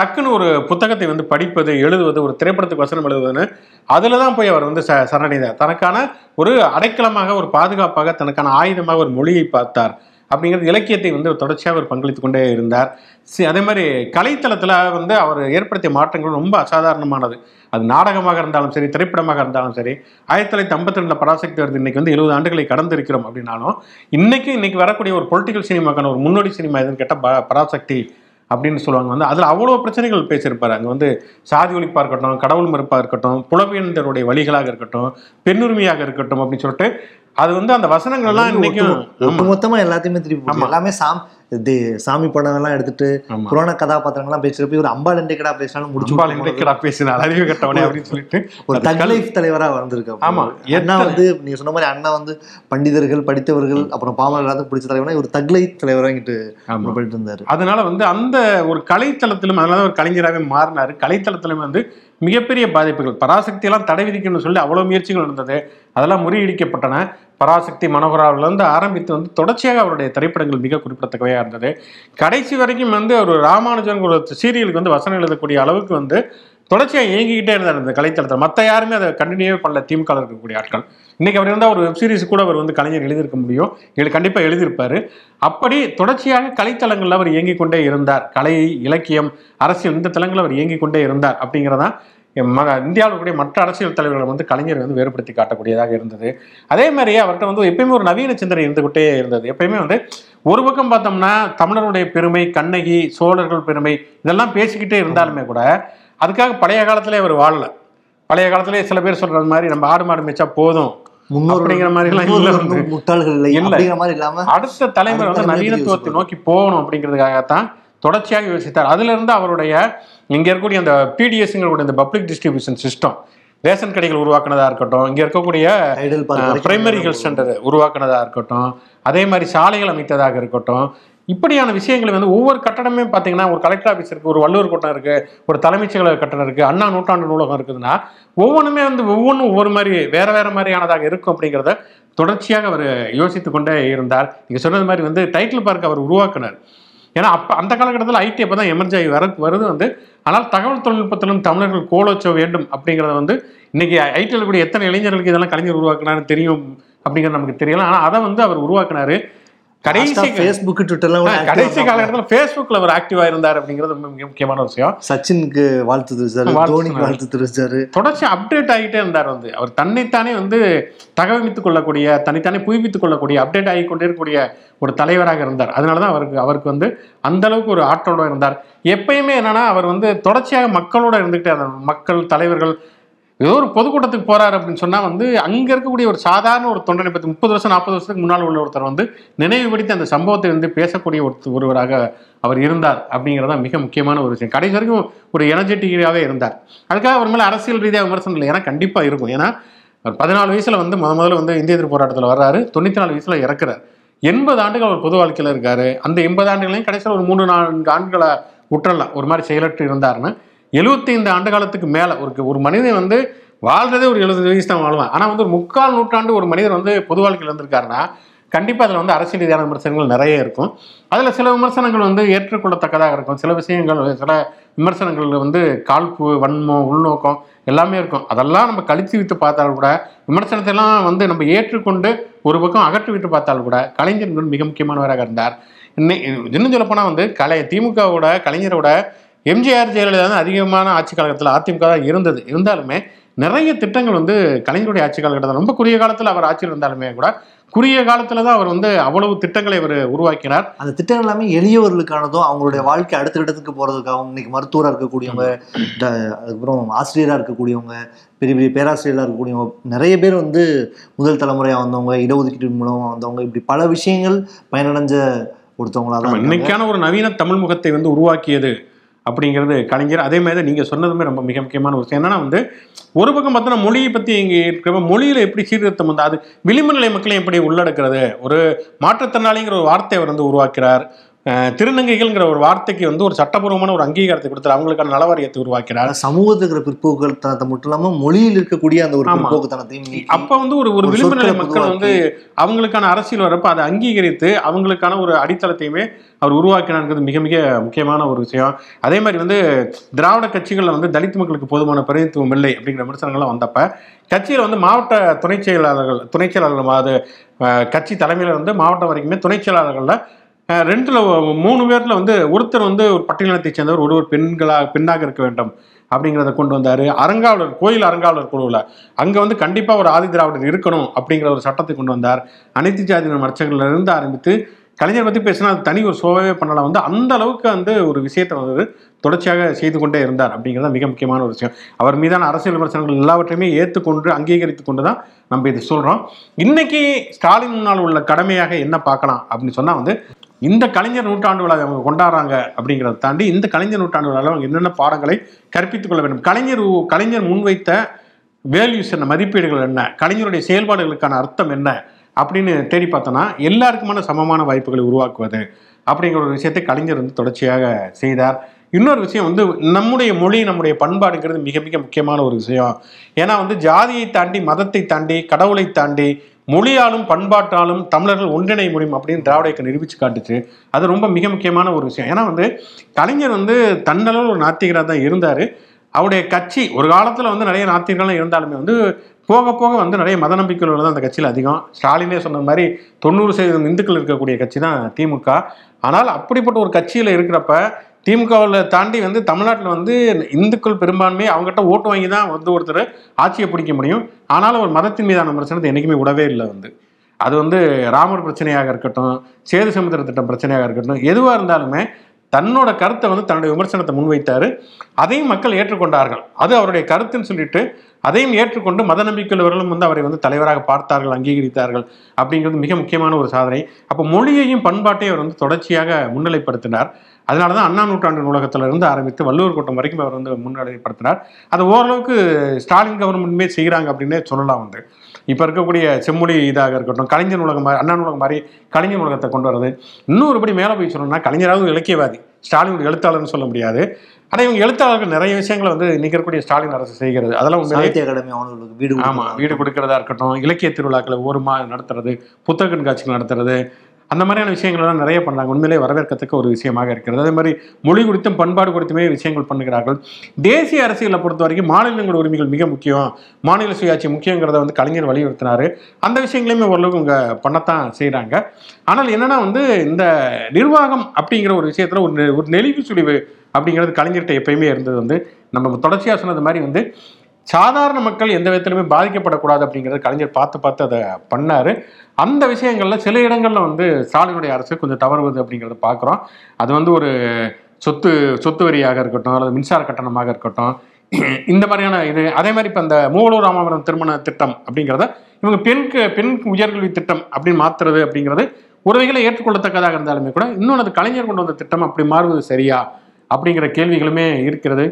டக்குன்னு ஒரு புத்தகத்தை வந்து படிப்பது எழுதுவது ஒரு திரைப்படத்துக்கு வசனம் எழுதுவதுன்னு அதில் தான் போய் அவர் வந்து ச சரணடைந்தார். தனக்கான ஒரு அடைக்கலமாக ஒரு பாதுகாப்பாக தனக்கான ஆயுதமாக ஒரு மொழியை பார்த்தார் அப்படிங்கிறது இலக்கியத்தை வந்து தொடர்ச்சியாக அவர் பங்களித்து கொண்டே இருந்தார். சி- அதே மாதிரி கலைத்தளத்தில் வந்து அவர் ஏற்படுத்திய மாற்றங்கள் ரொம்ப அசாதாரணமானது. அது நாடகமாக இருந்தாலும் சரி திரைப்படமாக இருந்தாலும் சரி ஆயிரத்தி தொள்ளாயிரத்தி ஐம்பத்தி ரெண்டில் பராசக்தி வருது. இன்னைக்கு வந்து எழுபது ஆண்டுகளை கடந்திருக்கிறோம் அப்படின்னாலும் இன்னைக்கு இன்னைக்கு வரக்கூடிய ஒரு பொலிட்டிக்கல் சினிமாக்கான ஒரு முன்னோடி சினிமா எதுன்னு கேட்டால் பராசக்தி. அப்படின்னு சொல்லுவாங்க வந்து அதில் அவ்வளோ பிரச்சனைகள் பேசியிருப்பார் அங்கே வந்து சாதி ஒழிப்பாக இருக்கட்டும் கடவுள் மறுப்பாக இருக்கட்டும் புலவியந்தருடைய வழிகளாக இருக்கட்டும் பெண்ணுரிமையாக இருக்கட்டும் அப்படின்னு சொல்லிட்டு அது வந்து அந்த வசனங்கள் எல்லாம் இன்னைக்கும். ஒட்டுமொத்தமா எல்லாத்தையுமே திருப்பி. எல்லாமே சாம் தே சாமி படம் எல்லாம் எடுத்துட்டு புராண கதாபாத்திரங்கள்லாம் பேசுறப்ப ஒரு அம்பாள் எண்டேக்கடா பேசினாலும் முடிச்சு போனது. இன்றைக்கடா பேசினார் அறிவு கட்டவனே அப்படின்னு சொல்லிட்டு ஒரு அது தக் கல்- லைஃப் தலைவரா வந்திருக்காரு ஆமா. எத்தனை- வந்து நீங்க சொன்ன மாதிரி அண்ணா வந்து பண்டிதர்கள் படித்தவர்கள் அப்புறம் பாமர எல்லாத்துக்கும் பிடிச்ச தலைவனா ஒரு தக் லைஃப் தலைவரா இங்கிட்டு ஆமா. போயிட்டு இருந்தாரு. அதனால வந்து அந்த ஒரு கலைத்தளத்திலும் அதனால ஒரு கலைஞராகவே மாறினாரு. கலைத்தளத்திலும் வந்து மிகப்பெரிய பாதிப்புகள் பராசக்தி எல்லாம் தடை விதிக்கணும்னு சொல்லி அவ்வளவு முயற்சிகள் இருந்தது அதெல்லாம் முறியடிக்கப்பட்டன. பராசக்தி மனோகராவிலேருந்து ஆரம்பித்து வந்து தொடர்ச்சியாக அவருடைய திரைப்படங்கள் மிக குறிப்பிடத்தக்கவையாக இருந்தது. கடைசி வரைக்கும் வந்து ஒரு ராமானுஜன் ஒரு சீரியலுக்கு வந்து வசனம் எழுதக்கூடிய அளவுக்கு வந்து தொடர்ச்சியாக இயங்கிக்கிட்டே இருந்தார் இந்த கலைத்தளத்தில். மற்ற யாருமே அதை கண்டினியூவே பண்ணல. திமுக இருக்கக்கூடிய ஆட்கள். இன்றைக்கி அவர் இருந்தால் ஒரு வெப் சீரிஸ் கூட அவர் வந்து கலைஞர் எழுதியிருக்க முடியும். எழு கண்டிப்பாக எழுதியிருப்பாரு. அப்படி தொடர்ச்சியாக கலைத்தளங்களில் அவர் இயங்கிக் கொண்டே இருந்தார். கலை இலக்கியம் அரசியல் இந்த தளங்களில் அவர் இயங்கிக் கொண்டே இருந்தார் அப்படிங்கிறதான் இந்தியாவில் இருக்கக்கூடிய மற்ற அரசியல் தலைவர்களை வந்து கலைஞர் வந்து வேறுபடுத்தி காட்டக்கூடியதாக இருந்தது அதே மாதிரியே அவர்கிட்ட வந்து எப்பயுமே ஒரு நவீன சிந்தனை இருந்துகிட்டே இருந்தது எப்பயுமே வந்து ஒரு பக்கம் பார்த்தோம்னா தமிழருடைய பெருமை கண்ணகி சோழர்கள் பெருமை இதெல்லாம் பேசிக்கிட்டே இருந்தாலுமே கூட அதுக்காக பழைய காலத்திலே அவர் வாழல பழைய காலத்திலே சில பேர் சொல்றது மாதிரி நம்ம ஆடு மாடு மேய்ச்சா போதும் முன்னோர்கள் அப்படிங்கிற மாதிரி எல்லாம். முட்டாள்கள் இல்லை. அப்படிங்கிற இல்லாம அடுத்த தலைமுறை வந்து நவீனத்துவத்தை. நோக்கி போகணும் அப்படிங்கிறதுக்காகத்தான் தொடர்ச்சியாக யோசித்தார் அதுல இருந்து அவருடைய இங்க இருக்கக்கூடிய அந்த பிடிஎஸ்ங்கிற இந்த பப்ளிக் டிஸ்ட்ரிபியூஷன் சிஸ்டம் ரேஷன் கடைகள் உருவாக்குனதா இருக்கட்டும் இங்க இருக்கக்கூடிய பிரைமரி ஹெல்த் சென்டர் உருவாக்குனதா இருக்கட்டும் அதே மாதிரி சாலைகள் அமைத்ததாக இருக்கட்டும் இப்படியான விஷயங்களை வந்து ஒவ்வொரு கட்டடமே பார்த்தீங்கன்னா ஒரு கலெக்டர் ஆஃபீஸ் இருக்கு ஒரு வள்ளுவர் கோட்டம் இருக்கு ஒரு தலைமைச் செயலக கட்டடம் இருக்கு அண்ணா நூற்றாண்டு நூலகம் இருக்குதுன்னா ஒவ்வொன்றுமே வந்து ஒவ்வொன்றும் ஒவ்வொரு மாதிரி வேற வேற மாதிரியானதாக இருக்கும் அப்படிங்கிறத தொடர்ச்சியாக அவர் யோசித்து கொண்டே இருந்தார். நீங்க சொன்னது மாதிரி வந்து டைட்டில் பார்க் அவர் உருவாக்குனார். ஏன்னா அப்போ அந்த காலகட்டத்தில் ஐடி அப்போ தான் எமர்ஜி ஆகி வர வருது வந்து. ஆனால் தகவல் தொழில்நுட்பத்திலும் தமிழர்கள் கோலோச்ச வேண்டும் அப்படிங்கிறத வந்து இன்னைக்கு ஐடியில் கூடிய எத்தனை இளைஞர்களுக்கு இதெல்லாம் கலைஞர் உருவாக்குனாருன்னு தெரியும் அப்படிங்கிறது நமக்கு தெரியல. ஆனால் அதை வந்து அவர் உருவாக்குனாரு. கடைசி ஃபேஸ்புக் ட்விட்டர்லாம் கடைசி காலகட்டத்தில் ஃபேஸ்புக்கில் அவர் ஆக்டிவா இருந்தார் அப்படிங்கிறது ரொம்ப மிக முக்கியமான விஷயம். சச்சினுக்கு வாழ்த்து தெரிவிச்சாரு தோனிக்கு. வாழ்த்து தெரிவிச்சாரு. தொடர்ச்சி அப்டேட் ஆகிட்டே இருந்தார் வந்து. அவர் தன்னைத்தானே வந்து தகவமைத்துக் கொள்ளக்கூடிய தன்னைத்தானே புதுப்பித்துக் கொள்ளக்கூடிய அப்டேட் ஆகி கொண்டே இருக்கக்கூடிய ஒரு தலைவராக இருந்தார். அதனால தான் அவருக்கு அவருக்கு வந்து அந்த அளவுக்கு ஒரு ஆற்றலோட இருந்தார். எப்பயுமே என்னன்னா அவர் வந்து தொடர்ச்சியாக மக்களோட இருந்துகிட்டே மக்கள் தலைவர்கள் ஏதோ ஒரு பொதுக்கூட்டத்துக்கு போறாரு அப்படின்னு சொன்னா வந்து அங்க இருக்கக்கூடிய ஒரு சாதாரண ஒரு தொண்டனை பத்தி முப்பது வருஷம் நாற்பது வருஷத்துக்கு முன்னால் உள்ள ஒருத்தர் வந்து நினைவுபடுத்தி அந்த சம்பவத்தை வந்து பேசக்கூடிய ஒரு ஒருவராக அவர் இருந்தார் அப்படிங்கிறது தான் மிக முக்கியமான ஒரு விஷயம். கடைசி வரைக்கும் ஒரு எனர்ஜெட்டிக்காகவே இருந்தார். அதுக்காக அவர் மேலே அரசியல் ரீதியாக விமர்சனம் இல்லை. ஏன்னா கண்டிப்பாக இருக்கும். ஏன்னா அவர் பதினாலு வயசுல வந்து முத முதல்ல வந்து இந்திய எதிர்ப்பு போராட்டத்தில் வர்றாரு. தொண்ணூற்றி நாலு வயசுல இறக்குறார். எண்பது ஆண்டுகள் அவர் பொது வாழ்க்கையில் இருக்காரு. அந்த எண்பது ஆண்டுகளையும் கடைசியில் ஒரு மூணு நான்கு ஆண்டுகளை உற்றலாம். ஒரு மாதிரி செயலற்று இருந்தாருன்னு. எழுபத்தி ஐந்து ஆண்டு காலத்துக்கு மேலே ஒரு ஒரு மனிதன் வந்து வாழ்றதே ஒரு எழுபது வயசு தான் வாழ்வேன். ஆனால் வந்து ஒரு முக்கால் நூற்றாண்டு ஒரு மனிதர் வந்து பொது வாழ்க்கையில் இருந்திருக்காருன்னா கண்டிப்பாக அதில் வந்து அரசியல் ரீதியான விமர்சனங்கள் நிறைய இருக்கும். அதில் சில விமர்சனங்கள் வந்து ஏற்றுக்கொள்ளத்தக்கதாக இருக்கும். சில விஷயங்கள் சில விமர்சனங்கள் வந்து காழ்ப்பு வன்மம் உள்நோக்கம் எல்லாமே இருக்கும். அதெல்லாம் நம்ம கழித்து விட்டு பார்த்தாலும் கூட விமர்சனத்தை எல்லாம் வந்து நம்ம ஏற்றுக்கொண்டு ஒரு பக்கம் அகற்றி விட்டு பார்த்தாலும் கூட கலைஞர் மிக முக்கியமானவராக இருந்தார். இன்னும் இன்னும் சொல்லப்போனால் வந்து கலை திமுகவோட கலைஞரோட எம்ஜிஆர் ஜெயலலிதா தான் அதிகமான ஆட்சி காலகட்டத்தில் அதிமுக தான் இருந்தது. இருந்தாலுமே நிறைய திட்டங்கள் வந்து கலைஞருடைய ஆட்சி காலகட்டத்தில் ரொம்ப குறுகிய காலத்தில் அவர் ஆட்சியில் இருந்தாலுமே கூட குறுகிய காலத்தில் தான் அவர் வந்து அவ்வளவு திட்டங்களை அவர் உருவாக்கினார். அந்த திட்டம் எல்லாமே எளியவர்களுக்கானதும் அவங்களுடைய வாழ்க்கை அடுத்த இடத்துக்கு போறதுக்காகவும் இன்னைக்கு மருத்துவரா இருக்கக்கூடியவங்க அதுக்கப்புறம் ஆசிரியரா இருக்கக்கூடியவங்க பெரிய பெரிய பேராசிரியரா இருக்கக்கூடியவங்க நிறைய பேர் வந்து முதல் தலைமுறையா வந்தவங்க இடஒதுக்கீடு மூலமா வந்தவங்க இப்படி பல விஷயங்கள் பயனடைஞ்ச ஒருத்தவங்களா தான். இன்னைக்கான ஒரு நவீன தமிழ் முகத்தை வந்து உருவாக்கியது அப்படிங்கிறது கலைஞர். அதே மாதிரி தான் நீங்கள் சொன்னதுமே ரொம்ப மிக முக்கியமான ஒரு விஷயம். என்னன்னா வந்து ஒரு பக்கம் பார்த்தோன்னா மொழியை பற்றி இங்கே இருக்கிற மொழியில் எப்படி சீர்திருத்தம் வந்து அது விளிம்பு நிலை மக்களையும் எப்படி உள்ளடக்கிறது ஒரு மாற்றுத்திறனாளிங்கிற ஒரு வார்த்தை அவர் வந்து உருவாக்கிறார். திருநங்கைகள்ங்கிற ஒரு வார்த்தைக்கு வந்து ஒரு சட்டபூர்வமான ஒரு அங்கீகாரத்தை கொடுத்தார் அவங்களுக்கான நலவாரியத்தை உருவாக்கிறார் சமூகத்துல இருக்கிற பிற்போக்குத்தனத்தை மட்டும் இல்லாம மொழியில் இருக்கக்கூடிய அந்த ஒரு ஆமா. பிற்போக்குத்தனத்தையும் நீக்கி அப்ப வந்து ஒரு ஒரு விளிம்பு நிலை மக்கள் வந்து அவங்களுக்கான அரசியல் வரப்ப அதை அங்கீகரித்து அவங்களுக்கான ஒரு அடித்தளத்தையுமே அவர் உருவாக்கினாங்கிறது மிக மிக முக்கியமான ஒரு விஷயம். அதே மாதிரி வந்து திராவிட கட்சிகளில் வந்து தலித் மக்களுக்கு போதுமான பிரதிநிதித்துவம் இல்லை அப்படிங்கிற விமர்சனங்கள்லாம் வந்தப்ப கட்சியில் வந்து மாவட்ட துணை செயலாளர்கள் துணை செயலாளர்கள் அது கட்சி தலைமையில் வந்து மாவட்டம் வரைக்குமே துணை செயலாளர்களில் ரெண்டுல மூணு பேர்ல வந்து ஒருத்தர் வந்து ஒரு பட்டியலத்தை சேர்ந்தவர் ஒருவர் பெண்களாக பெண்ணாக இருக்க வேண்டும் அப்படிங்கிறத கொண்டு வந்தார். அறங்காவலர் கோயில் அறங்காவலர் குழுவில். அங்கே வந்து கண்டிப்பாக ஒரு ஆதி திராவிடர் இருக்கணும் அப்படிங்கிற ஒரு சட்டத்தை கொண்டு வந்தார். அனைத்து ஜாதியினர் மர்ச்சகள்ல இருந்து ஆரம்பித்து கலைஞர் பற்றி பேசினா அது தனி ஒரு சோவே பண்ணலாம் வந்து அந்த அளவுக்கு வந்து ஒரு விஷயத்தை வந்து தொடர்ச்சியாக செய்து கொண்டே இருந்தார் அப்படிங்கிறது மிக முக்கியமான ஒரு விஷயம். அவர் மீதான அரசியல் விமர்சனங்கள் எல்லாவற்றையுமே ஏற்றுக்கொண்டு அங்கீகரித்து கொண்டு தான் நம்ம இது சொல்கிறோம் இன்னைக்கு ஸ்டாலின் முன்னால் உள்ள கடமையாக என்ன பார்க்கலாம் அப்படின்னு சொன்னால் வந்து இந்த கலைஞர் நூற்றாண்டு விழா அவங்க கொண்டாடுறாங்க அப்படிங்கிறத தாண்டி இந்த கலைஞர் நூற்றாண்டு விழாவில் அவங்க என்னென்ன பாடங்களை கற்பித்துக் கொள்ள வேண்டும்? கலைஞர் கலைஞர் முன்வைத்த வேல்யூஸ் என்ன மதிப்பீடுகள் என்ன? கலைஞருடைய செயல்பாடுகளுக்கான அர்த்தம் என்ன? அப்படின்னு தேடி பார்த்தோன்னா எல்லாருக்குமான சமமான வாய்ப்புகளை உருவாக்குவது அப்படிங்கிற ஒரு விஷயத்தை கலைஞர் வந்து தொடர்ச்சியாக செய்தார். இன்னொரு விஷயம் வந்து நம்முடைய மொழி நம்முடைய பண்பாடுங்கிறது மிக மிக முக்கியமான ஒரு விஷயம். ஏன்னா வந்து ஜாதியை தாண்டி மதத்தை தாண்டி கடவுளை தாண்டி மொழியாலும் பண்பாட்டாலும் தமிழர்கள் ஒன்றிணைய முடியும் அப்படின்னு திராவிட இயக்கம் நிரூபிச்சு காட்டுச்சு. அது ரொம்ப மிக முக்கியமான ஒரு விஷயம். ஏன்னா வந்து கலைஞர் வந்து தன்னளவு ஒரு நாத்திகராக தான் இருந்தார். அவருடைய கட்சி ஒரு காலத்தில் வந்து நிறைய நாத்திகர்கள்லாம் இருந்தாலுமே வந்து போக போக வந்து நிறைய மத நம்பிக்கைகள் தான் அந்த கட்சியில் அதிகம். ஸ்டாலினே சொன்ன மாதிரி தொண்ணூறு சதவீதம் இந்துக்கள் இருக்கக்கூடிய கட்சி தான் திமுக. ஆனால் அப்படிப்பட்ட ஒரு கட்சியில் இருக்கிறப்ப திமுகவில் தாண்டி வந்து தமிழ்நாட்டில் வந்து இந்துக்கள் பெரும்பான்மை அவங்ககிட்ட ஓட்டு வாங்கி தான் வந்து ஒருத்தர் ஆட்சியை பிடிக்க முடியும். ஆனாலும் ஒரு மதத்தின் மீதான பிரச்சனை என்றைக்குமே விடவே இல்லை வந்து. அது வந்து ராமர் பிரச்சனையாக இருக்கட்டும் சேது சமுத்திர திட்டம் பிரச்சனையாக இருக்கட்டும் எதுவாக இருந்தாலுமே தன்னோட கருத்தை வந்து தன்னுடைய விமர்சனத்தை முன்வைத்தார். அதையும் மக்கள் ஏற்றுக்கொண்டார்கள். அது அவருடைய கருத்துன்னு சொல்லிட்டு அதையும் ஏற்றுக்கொண்டு மத நம்பிக்கையுள்ளவர்களும் வந்து அவரை வந்து தலைவராக பார்த்தார்கள் அங்கீகரித்தார்கள் அப்படிங்கிறது மிக முக்கியமான ஒரு சாதனை. அப்போ மொழியையும் பண்பாட்டையும் அவர் வந்து தொடர்ச்சியாக முன்னிலைப்படுத்தினார். அதனால தான் அண்ணா நூற்றாண்டு நூலகத்துல இருந்து ஆரம்பித்து வள்ளுவர் கூட்டம் வரைக்கும் அவர் வந்து முன்னிலைப்படுத்தினார் அது ஓரளவுக்கு ஸ்டாலின் கவர்மெண்ட்டுமே செய்கிறாங்க அப்படின்னே சொல்லலாம் வந்து. இப்போ இருக்கக்கூடிய செம்மொழி இதாக இருக்கட்டும் கலைஞர் நூலகம் அண்ணா நூலகம் மாதிரி கலைஞர் நூலகத்தை கொண்டு வரது இன்னொருபடி மேலே போய் சொல்லணும்னா கலைஞராவது இலக்கியவாதி ஸ்டாலின் ஒரு எழுத்தாளர்னு சொல்ல முடியாது. ஆனால் இவங்க எழுத்தாளர்கள் நிறைய விஷயங்களை வந்து இன்னைக்கு இருக்கக்கூடிய ஸ்டாலின் அரசு செய்கிறது. அதெல்லாம் சாகித்ய அகாடமி அவங்களுக்கு வீடு ஆமா கொடுக்கணும். வீடு கொடுக்கறதா இருக்கட்டும் இலக்கிய திருவிழாக்களை ஒரு நடத்துறது புத்தக கண்காட்சிகள் நடத்துறது அந்த மாதிரியான விஷயங்கள்லாம் நிறைய பண்ணுறாங்க உண்மையிலே வரவேற்கத்தக்க ஒரு விஷயமாக இருக்கிறது. அதே மாதிரி மொழி குறித்தும் பண்பாடு குறித்துமே விஷயங்கள் பண்ணுகிறார்கள். தேசிய அரசியலை பொறுத்த வரைக்கும் மாநிலங்களோட உரிமைகள் மிக முக்கியம். மாநில சுயாட்சி முக்கியங்கிறத வந்து கலைஞர் வலியுறுத்தினாரு. அந்த விஷயங்களையுமே ஓரளவுக்கு இங்கே பண்ணத்தான் செய்கிறாங்க ஆனால் என்னன்னா வந்து இந்த நிர்வாகம் அப்படிங்கிற ஒரு விஷயத்தில் ஒரு நெ- ஒரு நெளிவு சுழிவு அப்படிங்கிறது கலைஞர்கிட்ட எப்பயுமே இருந்தது வந்து நம்ம தொடர்ச்சியாக சொன்னது மாதிரி வந்து சாதாரண மக்கள் எந்த விதத்திலுமே பாதிக்கப்படக்கூடாது அப்படிங்கிறது கலைஞர் பார்த்து பார்த்து அதை பண்ணார். அந்த விஷயங்கள்ல சில இடங்கள்ல வந்து ஸ்டாலினுடைய அரசு கொஞ்சம் தவறுவது அப்படிங்கிறத பார்க்குறோம் அது வந்து ஒரு சொத்து சொத்து வரியாக இருக்கட்டும் அல்லது மின்சார கட்டணமாக இருக்கட்டும் இந்த மாதிரியான இது அதே மாதிரி இப்போ இந்த மூவலூர் ராமாபுரம் திருமண திட்டம் அப்படிங்கிறத இவங்க பெண்க்கு பெண் உயர்கல்வி திட்டம் அப்படின்னு மாத்துறது அப்படிங்கிறது ஒரு வகையில் ஏற்றுக்கொள்ளத்தக்கதாக இருந்தாலுமே கூட இன்னொன்று அது கலைஞர் கொண்டு வந்த திட்டம் அப்படி மாறுவது சரியா? அப்படிங்கிற கேள்விகளுமே இருக்கிறது.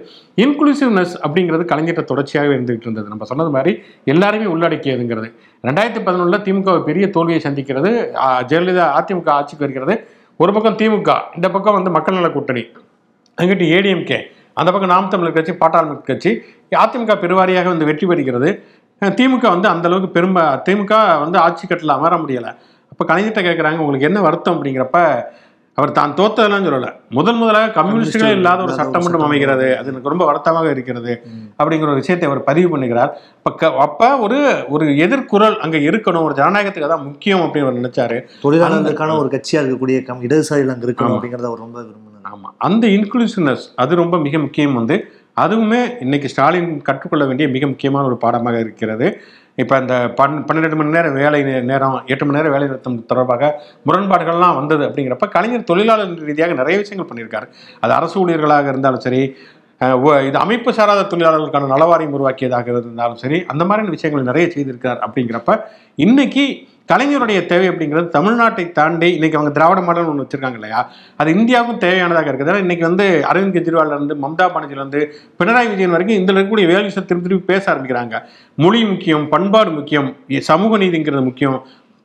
இன்க்ளூசிவ்னஸ் அப்படிங்கிறது கலைஞர்கிட்ட தொடர்ச்சியாகவே இருந்துகிட்டு இருந்தது. நம்ம சொன்னது மாதிரி எல்லாருமே உள்ளடக்கியதுங்கிறது. ரெண்டாயிரத்தி பதினொன்றில் திமுக பெரிய தோல்வியை சந்திக்கிறது. ஜெயலலிதா அதிமுக ஆட்சிக்கு வருகிறது. ஒரு பக்கம் திமுக இந்த பக்கம் வந்து மக்கள் நல கூட்டணி. அங்கிட்டு ஏடிஎம்கே அந்த பக்கம் நாம் தமிழர் கட்சி பாட்டாளி கட்சி. அதிமுக பெருவாரியாக வந்து வெற்றி பெறுகிறது. திமுக வந்து அந்த அளவுக்கு பெரும்ப திமுக வந்து ஆட்சி கட்டில் அமர முடியலை. அப்போ கலைஞர்கிட்ட கேட்குறாங்க உங்களுக்கு என்ன வருத்தம்? அப்படிங்கிறப்ப அவர் தான் தோத்ததெல்லாம் சொல்லலை. முதல் முதலாக கம்யூனிஸ்டுகளே இல்லாத ஒரு சட்டமன்றம் அமைகிறது. அது எனக்கு ரொம்ப வருத்தமாக இருக்கிறது. அப்படிங்கிற ஒரு விஷயத்தை அவர் பதிவு பண்ணுகிறார் அப்போ க அப்போ ஒரு ஒரு எதிர்குரல் அங்கே இருக்கணும். ஒரு ஜனநாயகத்துக்கு அதான் முக்கியம் அப்படின்னு அவர் நினைச்சாரு. தொழிலாளர்களுக்கான ஒரு கட்சியா இருக்கக்கூடிய கம் இடதுசாரிகள் அங்க இருக்கணும். அப்படிங்கறத அவர் ரொம்ப விரும்பினார் ஆமாம் அந்த இன்க்ளூசிவ்னஸ் அது ரொம்ப மிக முக்கியம் வந்து அதுவுமே இன்னைக்கு ஸ்டாலின் கற்றுக்கொள்ள வேண்டிய மிக முக்கியமான ஒரு பாடமாக இருக்கிறது. இப்போ இந்த பன் பன்னெண்டு மணி நேரம் வேலை நேரம் எட்டு மணி நேரம் வேலை நிறுத்தம் தொடர்பாக முரண்பாடுகள்லாம் வந்தது அப்படிங்கிறப்ப கலைஞர் தொழிலாளர் ரீதியாக நிறைய விஷயங்கள் பண்ணியிருக்காரு. அது அரசு ஊழியர்களாக இருந்தாலும் சரி ஒ- இது அமைப்பு சாராத தொழிலாளர்களுக்கான நலவாரியம் உருவாக்கியதாக இருந்தாலும் சரி அந்த மாதிரியான விஷயங்கள் நிறைய செய்திருக்கிறார் அப்படிங்கிறப்ப இன்னைக்கு கலைஞருடைய தேவை அப்படிங்கிறது தமிழ்நாட்டை தாண்டி இன்னைக்கு அவங்க திராவிட மாடல் ஒன்று வச்சிருக்காங்க இல்லையா? அது இந்தியாவுக்கும் தேவையானதாக இருக்குது. ஏன்னா இன்னைக்கு வந்து அரவிந்த் கெஜ்ரிவால்ல இருந்து மம்தா பானர்ஜில இருந்து பினராயி விஜயன் வரைக்கும் இந்த இருக்கக்கூடிய வேல்யூஸை திருப்பி திருப்பி பேச ஆரம்பிக்கிறாங்க. மொழி முக்கியம் பண்பாடு முக்கியம் சமூக நீதிங்கிறது முக்கியம்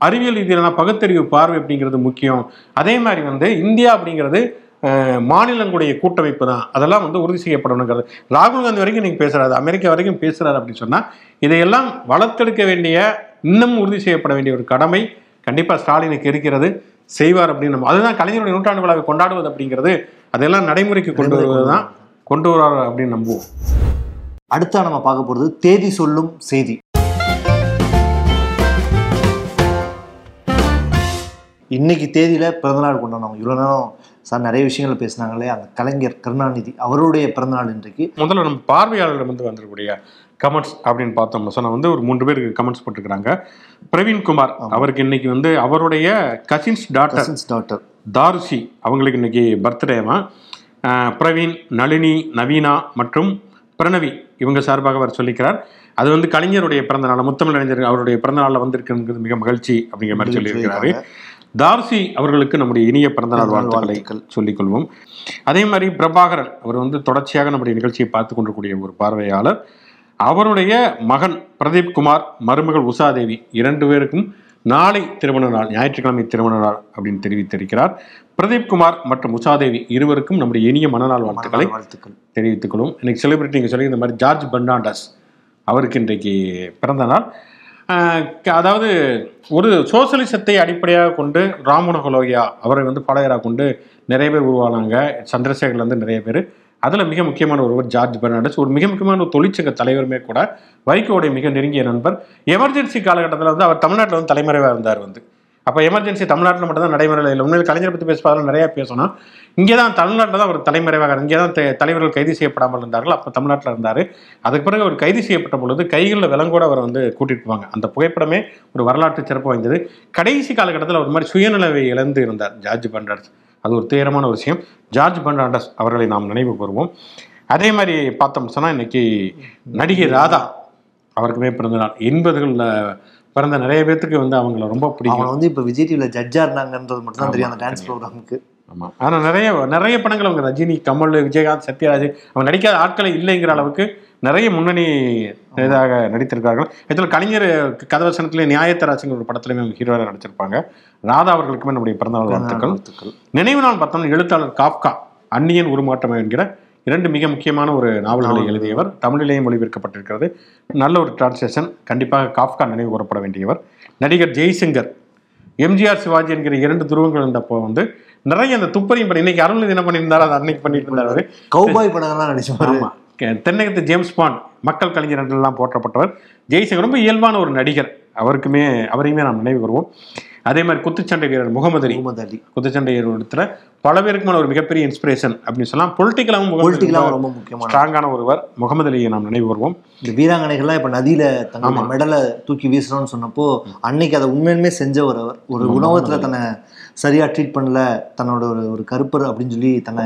அறிவியல் ரீதியிலான பகுத்தறிவு பார்வை அப்படிங்கிறது முக்கியம். அதே மாதிரி வந்து இந்தியா அப்படிங்கிறது மாநிலங்களுடைய கூட்டமைப்பு தான். அதெல்லாம் வந்து உறுதி செய்யப்படணுங்கிறது. ராகுல் காந்தி வரைக்கும் நீங்கள் பேசுறாரு. அமெரிக்கா வரைக்கும் பேசுறாரு அப்படின்னு சொன்னால் இதையெல்லாம் வளர்த்தெடுக்க வேண்டிய இன்னும் உறுதி செய்யப்பட வேண்டிய ஒரு கடமை கண்டிப்பாக ஸ்டாலினுக்கு இருக்கிறது. செய்வார் அப்படின்னு நம்ம அதுதான் கலைஞருடைய நூற்றாண்டு விழாவை கொண்டாடுவது அப்படிங்கிறது. அதெல்லாம் நடைமுறைக்கு கொண்டு வருவது தான் கொண்டு வருவார் அப்படின்னு நம்புவோம். அடுத்தா நம்ம பார்க்க போறது தேதி சொல்லும் செய்தி. இன்னைக்கு தேதியில பிறந்தநாள் கொண்டாடுறோம் இவ்வளவு நேரம் சார் நிறைய விஷயங்கள் பேசினாங்களே அந்த கலைஞர் கருணாநிதி அவருடைய பிறந்தநாள் இன்றைக்கு. முதல்ல நம்ம பார்வையாளர் வந்து வந்திருக்கக்கூடிய கமெண்ட்ஸ் அப்படின்னு பார்த்தோம்னு சொன்னா வந்து ஒரு மூன்று பேருக்கு கமெண்ட்ஸ் போட்டிருக்கிறாங்க. பிரவீன் குமார் அவருக்கு இன்னைக்கு வந்து அவருடைய கசின்ஸ் டாட்டர் டாக்டர் தாருஷி அவங்களுக்கு இன்னைக்கு பர்த்டேவா பிரவீன் நளினி நவீனா மற்றும் பிரணவி இவங்க சார்பாக அவர் சொல்லிக்கிறார். அது வந்து கலைஞருடைய பிறந்த நாள் முத்தமிழ் அறிஞர் அவருடைய பிறந்த நாளில் வந்திருக்குங்கிறது மிக மகிழ்ச்சி அப்படிங்கிற மாதிரி சொல்லியிருக்கிறாரு. தார்சி அவர்களுக்கு நம்முடைய இனிய பிறந்தநாள் வாழ்த்துக்கள். சொல்லிக்கொள்வோம். அதே மாதிரி பிரபாகரன் அவர் வந்து தொடர்ச்சியாக நம்முடைய நிகழ்ச்சியை பார்த்து கொண்டிருக்கூடிய ஒரு பார்வையாளர். அவருடைய மகன் பிரதீப் குமார் மருமகள் உஷாதேவி இரண்டு பேருக்கும் நாளை திருமண நாள் ஞாயிற்றுக்கிழமை திருமண நாள் அப்படின்னு தெரிவித்திருக்கிறார். பிரதீப் குமார் மற்றும் உஷாதேவி இருவருக்கும் நம்முடைய இனிய மனநாள் வாழ்த்துக்களை வாழ்த்துக்கள். தெரிவித்துக் கொள்வோம் இன்னைக்கு செலிபிரிட்டி நீங்கள் சொல்லி இந்த மாதிரி ஜார்ஜ் பெர்னாண்டஸ் அவருக்கு இன்றைக்கு பிறந்த நாள். அதாவது ஒரு சோசலிசத்தை அடிப்படையாக கொண்டு ராமனோகலோகியா அவரை வந்து பாளையராக கொண்டு நிறைய பேர் உருவானாங்க. சந்திரசேகர்ல இருந்து நிறைய பேர். அதில் மிக முக்கியமான ஒருவர் ஜார்ஜ் பெர்னாண்டஸ். ஒரு மிக முக்கியமான ஒரு தொழிற்சங்க தலைவருமே கூட வைகோவுடைய மிக நெருங்கிய நண்பர். எமர்ஜென்சி காலகட்டத்தில் வந்து அவர் தமிழ்நாட்டில் வந்து தலைமறைவாக இருந்தார் வந்து. அப்போ எமர்ஜென்சி தமிழ்நாட்டில் மட்டும் தான் நடைமுறையில் இல்லை. உண்மையில் கலைஞரை பற்றி பேசுவதால் நிறையா பேசணும் இங்கே தான் தமிழ்நாட்டில் தான் அவர் தலைமறைவாக இங்கே தான் தலைவர்கள் கைது செய்யப்படாமல் இருந்தார்கள். அப்போ தமிழ்நாட்டில் இருந்தார். அதுக்கு பிறகு அவர் கைது செய்யப்பட்ட பொழுது கைகளில் விலங்கூட அவரை வந்து கூட்டிகிட்டு போவாங்க. அந்த புகைப்படமே ஒரு வரலாற்று சிறப்பு வாய்ந்தது. கடைசி காலகட்டத்தில் ஒரு மாதிரி சுயநிலவை இழந்து இருந்தார் ஜார்ஜ் பண்டார்ஸ் அது ஒரு துயரமான ஒரு விஷயம். ஜார்ஜ் பண்டார்டஸ் அவர்களை நாம் நினைவு கூறுவோம் அதே மாதிரி பார்த்தோம் சொன்னால் இன்னைக்கு நடிகை ராதா அவருக்குமே பிறந்த நாள். எண்பதுகளில் பிறந்த நிறைய பேர்த்துக்கு வந்து அவங்கள ரொம்ப பிடிக்கும். அவங்க வந்து இப்ப விஜய் டிவில ஜட்ஜா இருந்தாங்கன்றது மட்டும் தான் தெரியும். அந்த டான்ஸ். ப்ரோக்ராமுக்கு ஆமாம் ஆனால் நிறைய நிறைய படங்கள் அவங்க ரஜினி கமல் விஜயகாந்த் சத்யராஜ் அவங்க நடிக்காத ஆட்களே இல்லைங்கிற அளவுக்கு நிறைய முன்னணி இதாக நடித்திருக்கார்கள். இதில் கலைஞர் கதவசனத்திலே நியாயத்தராசுங்கிற ஒரு படத்துலையுமே அவங்க ஹீரோவாக நடிச்சிருப்பாங்க. ராதா அவர்களுக்குமே நம்முடைய பிறந்தநாள் வாழ்த்துக்கள். வாழ்த்துக்கள். நினைவு நாள் பார்த்தோம்னா எழுத்தாளர் காப்கா அந்நியன் உருமாற்றம் என்கிற இரண்டு மிக முக்கியமான ஒரு நாவல்களை எழுதியவர். தமிழிலேயும் மொழிபெயர்க்கப்பட்டிருக்கிறது நல்ல ஒரு டிரான்ஸ்லேஷன் கண்டிப்பாக காப்கா நினைவு கூறப்பட வேண்டியவர். நடிகர் ஜெய்சங்கர் எம்ஜிஆர் சிவாஜி என்கிற இரண்டு துருவங்கள் இருந்தப்போ வந்து நிறைய அந்த துப்பறியும் படம். இன்னைக்கு அருள் என்ன பண்ணியிருந்தாரு? அது அன்னைக்கு பண்ணிட்டு இருந்தாரு கௌபாய் படங்கள்லாம் கே- தென்னகத்து ஜேம்ஸ் பாண்ட் மக்கள் கலைஞர் என்றெல்லாம் போற்றப்பட்டவர். ஜெய்சங்கர் ரொம்ப இயல்பான ஒரு நடிகர். அவருக்குமே அவரையுமே நாம் நினைவு கூறுவோம். அதே மாதிரி குத்துச்சண்டை வீரர் முகமது அலி. முகமது அலி. குத்துச்சண்டை இடத்துல பல பேருக்குமான ஒரு மிகப்பெரிய இன்ஸ்பிரேஷன் அப்படின்னு சொல்லலாம். பொலிட்டிக்கலாகவும் பொலிட்டிக்கலாக ரொம்ப முக்கியமான ஸ்ட்ராங்கான ஒருவர். முகமது அலியை நாம் நினைவு கூறுவோம். இந்த வீராங்கனைகள்லாம் இப்ப நதியில தங்களுடைய மெடலை தூக்கி வீசுறோம்னு சொன்னப்போ அன்னைக்கு அதை உண்மையுமே செஞ்ச ஒரு அவர். ஒரு உணவகத்துல தன்னை சரியா ட்ரீட் பண்ணல தன்னோட ஒரு ஒரு கருப்பர் அப்படின்னு சொல்லி தன்னை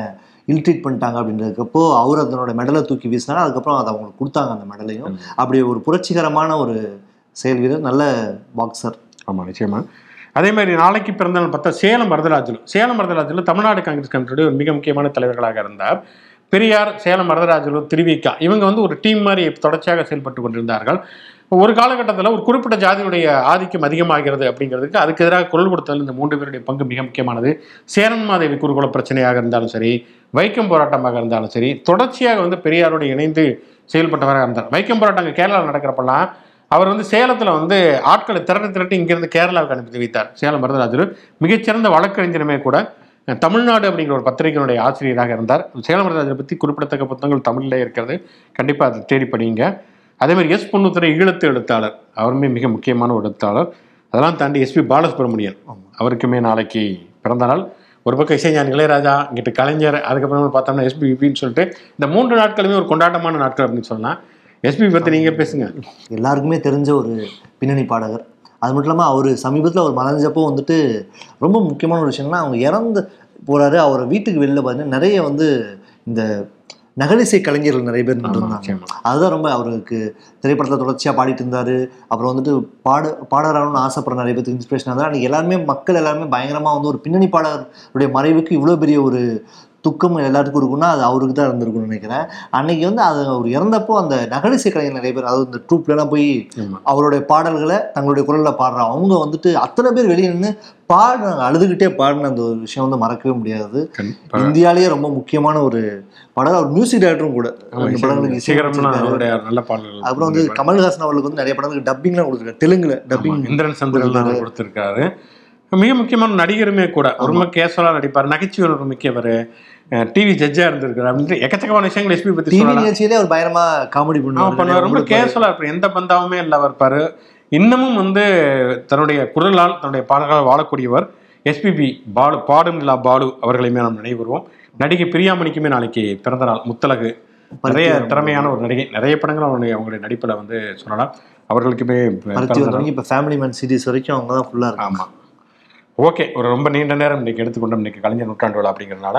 இல் ட்ரீட் பண்ணிட்டாங்க அப்படின்றதுக்கப்போ அவர் அதனோட மெடலை தூக்கி வீசினாரு. அதுக்கப்புறம் அதை அவங்களுக்கு கொடுத்தாங்க அந்த மெடலையும் அப்படி ஒரு புரட்சிகரமான ஒரு செயல் வீரர் நல்ல பாக்ஸர் ஆமாம் நிச்சயமா. அதே மாதிரி நாளைக்கு பிறந்த நாள் பார்த்தா சேலம் வரதராஜலு சேலம் வரதராஜலு தமிழ்நாடு காங்கிரஸ் கமிட்டியுடைய ஒரு மிக முக்கியமான தலைவர்களாக இருந்தார். பெரியார் சேலம் வரதராஜலு திருவிக்கா. இவங்க வந்து ஒரு டீம் மாதிரி தொடர்ச்சியாக செயல்பட்டு கொண்டிருந்தார்கள். ஒரு காலகட்டத்தில் ஒரு குறிப்பிட்ட ஜாதியுடைய ஆதிக்கம் அதிகமாகிறது அப்படிங்கிறதுக்கு அதுக்கு எதிராக குரல் கொடுத்ததில் இந்த மூன்று பேருடைய பங்கு மிக முக்கியமானது. சேரன்மாதேவி குருகுல பிரச்சனையாக இருந்தாலும் சரி வைக்கம் போராட்டமாக இருந்தாலும் சரி தொடர்ச்சியாக வந்து பெரியாரோடு இணைந்து செயல்பட்டவராக இருந்தார். வைக்கம் போராட்டம் அங்கே கேரளாவில் நடக்கிறப்பெல்லாம் அவர் வந்து சேலத்தில் வந்து ஆட்களை திரட்டி திரட்டி இங்கிருந்து கேரளாவுக்கு அனுப்பி வைத்தார். சேலம் வரதராஜர் மிகச்சிறந்த வழக்கறிஞருமே கூட தமிழ்நாடு அப்படிங்கிற ஒரு பத்திரிகையினுடைய ஆசிரியராக இருந்தார். சேலம் வரதராஜரை பற்றி குறிப்பிடத்தக்க புத்தகங்கள் தமிழிலே இருக்கிறது. கண்டிப்பாக அதை தேடி படிங்க அதே மாதிரி எஸ் பொன்னுத்துறை ஈழத்து எழுத்தாளர். அவருமே மிக முக்கியமான ஒரு எழுத்தாளர். அதெல்லாம் தாண்டி எஸ்பி பாலசுப்ரமணியன். அவருக்குமே நாளைக்கு பிறந்த நாள். ஒரு பக்கம் இசைஞான் இளையராஜா இங்கிட்டு கலைஞர் அதுக்கப்புறம் பார்த்தோம்னா எஸ்பிபின்னு சொல்லிட்டு இந்த மூன்று நாட்களுமே ஒரு கொண்டாட்டமான நாட்கள் அப்படின்னு சொல்லலாம் எஸ்பி பற்றி நீங்கள் பேசுங்க. எல்லாருக்குமே தெரிஞ்ச ஒரு பின்னணி பாடகர். அது மட்டும் இல்லாமல் அவர் சமீபத்தில் அவர் மறைஞ்சப்போ வந்துட்டு ரொம்ப முக்கியமான ஒரு விஷயம்னா அவங்க இறந்து போகிறாரு அவர் வீட்டுக்கு வெளில பார்த்தீங்கன்னா நிறைய வந்து இந்த நகரிசை கலைஞர்கள் நிறைய பேர் இருந்தாங்க. அதுதான் ரொம்ப அவருக்கு திரைப்படத்தில் தொடர்ச்சியாக பாடிட்டு இருந்தாரு. அப்புறம் வந்துட்டு பாடு பாடறான்னு ஆசைப்படுற நிறைய பேருக்கு இன்ஸ்பிரேஷன் இருந்தார் அன்றைக்கி எல்லாருமே மக்கள் எல்லாருமே பயங்கரமாக வந்து ஒரு பின்னணி பாடகருடைய மறைவுக்கு இவ்வளோ பெரிய ஒரு துக்கம் எல்லாத்துக்கும் இருக்குன்னா அது அவருக்கு தான் இருந்திருக்கும்னு நினைக்கிறேன். அன்னைக்கு வந்து அது அவர் இறந்தப்போ அந்த நகரிசை கலைஞர் நிறைய பேர் அதாவது இந்த ட்ரூப்லலாம் போய். அவருடைய பாடல்களை தங்களுடைய குரலில் பாடுறாங்க. அவங்க வந்துட்டு அத்தனை பேர் வெளியே நின்று பாடுறாங்க அழுதுகிட்டே பாடின அந்த ஒரு விஷயம் வந்து மறக்கவே முடியாது. இந்தியாலேயே ரொம்ப முக்கியமான ஒரு பாடல் அவர் மியூசிக் டைரக்டரும் கூட. படங்களுக்கு அப்புறம் வந்து கமல்ஹாசன் அவர்களுக்கு வந்து நிறைய படங்களுக்கு டப்பிங்லாம் கொடுத்துருக்காரு. தெலுங்குல டப்பிங் இந்திரன் சந்திரன் கொடுத்திருக்காரு. மிக முக்கியமான நடிகருமே கூட. ரொம்ப கேஷுவலா நடிப்பார். நகைச்சுவை ஒரு மிக்கவர். டிவி ஜட்ஜா இருந்திருக்காரு அப்படின்ட்டு எக்கச்சக்கமான விஷயங்கள் எஸ்பி பத்தி டிவி நிகழ்ச்சியிலே அவர் பயங்கரமா காமெடி ஆமா, பண்ணுவார் ரொம்ப பண்ணுவார் கேஷுவலா இருப்பார். எந்த பந்தாவுமே இல்ல இருப்பாரு இன்னமும் வந்து தன்னுடைய குரலால் தன்னுடைய பாடல்களால் வாழக்கூடியவர் எஸ்பிபி பாலு பாடும் நிலா பாலு அவர்களையுமே நாம் நினைவுறுவோம் நடிகை பிரியாமணிக்குமே நாளைக்கு பிறந்த நாள் முத்தலகு நிறைய திறமையான ஒரு நடிகை. நிறைய படங்கள் அவங்களுடைய அவங்களுடைய நடிப்புல வந்து சொல்லலாம். அவர்களுக்குமே இப்போ ஃபேமிலி மேன் சீரிஸ் வரைக்கும் அவங்க தான் ஃபுல்லாக இருக்காங்க. ஆமா. ஓகே ஒரு ரொம்ப நீண்ட நேரம் இன்னைக்கு எடுத்துக்கொண்டோம். இன்னைக்கு கலைஞர் நூற்றாண்டு விழா அப்படிங்கிறதுனால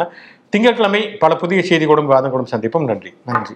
திங்கட்கிழமை பல புதிய செய்திகளும் வாதங்களும் சந்திப்போம். நன்றி. நன்றி.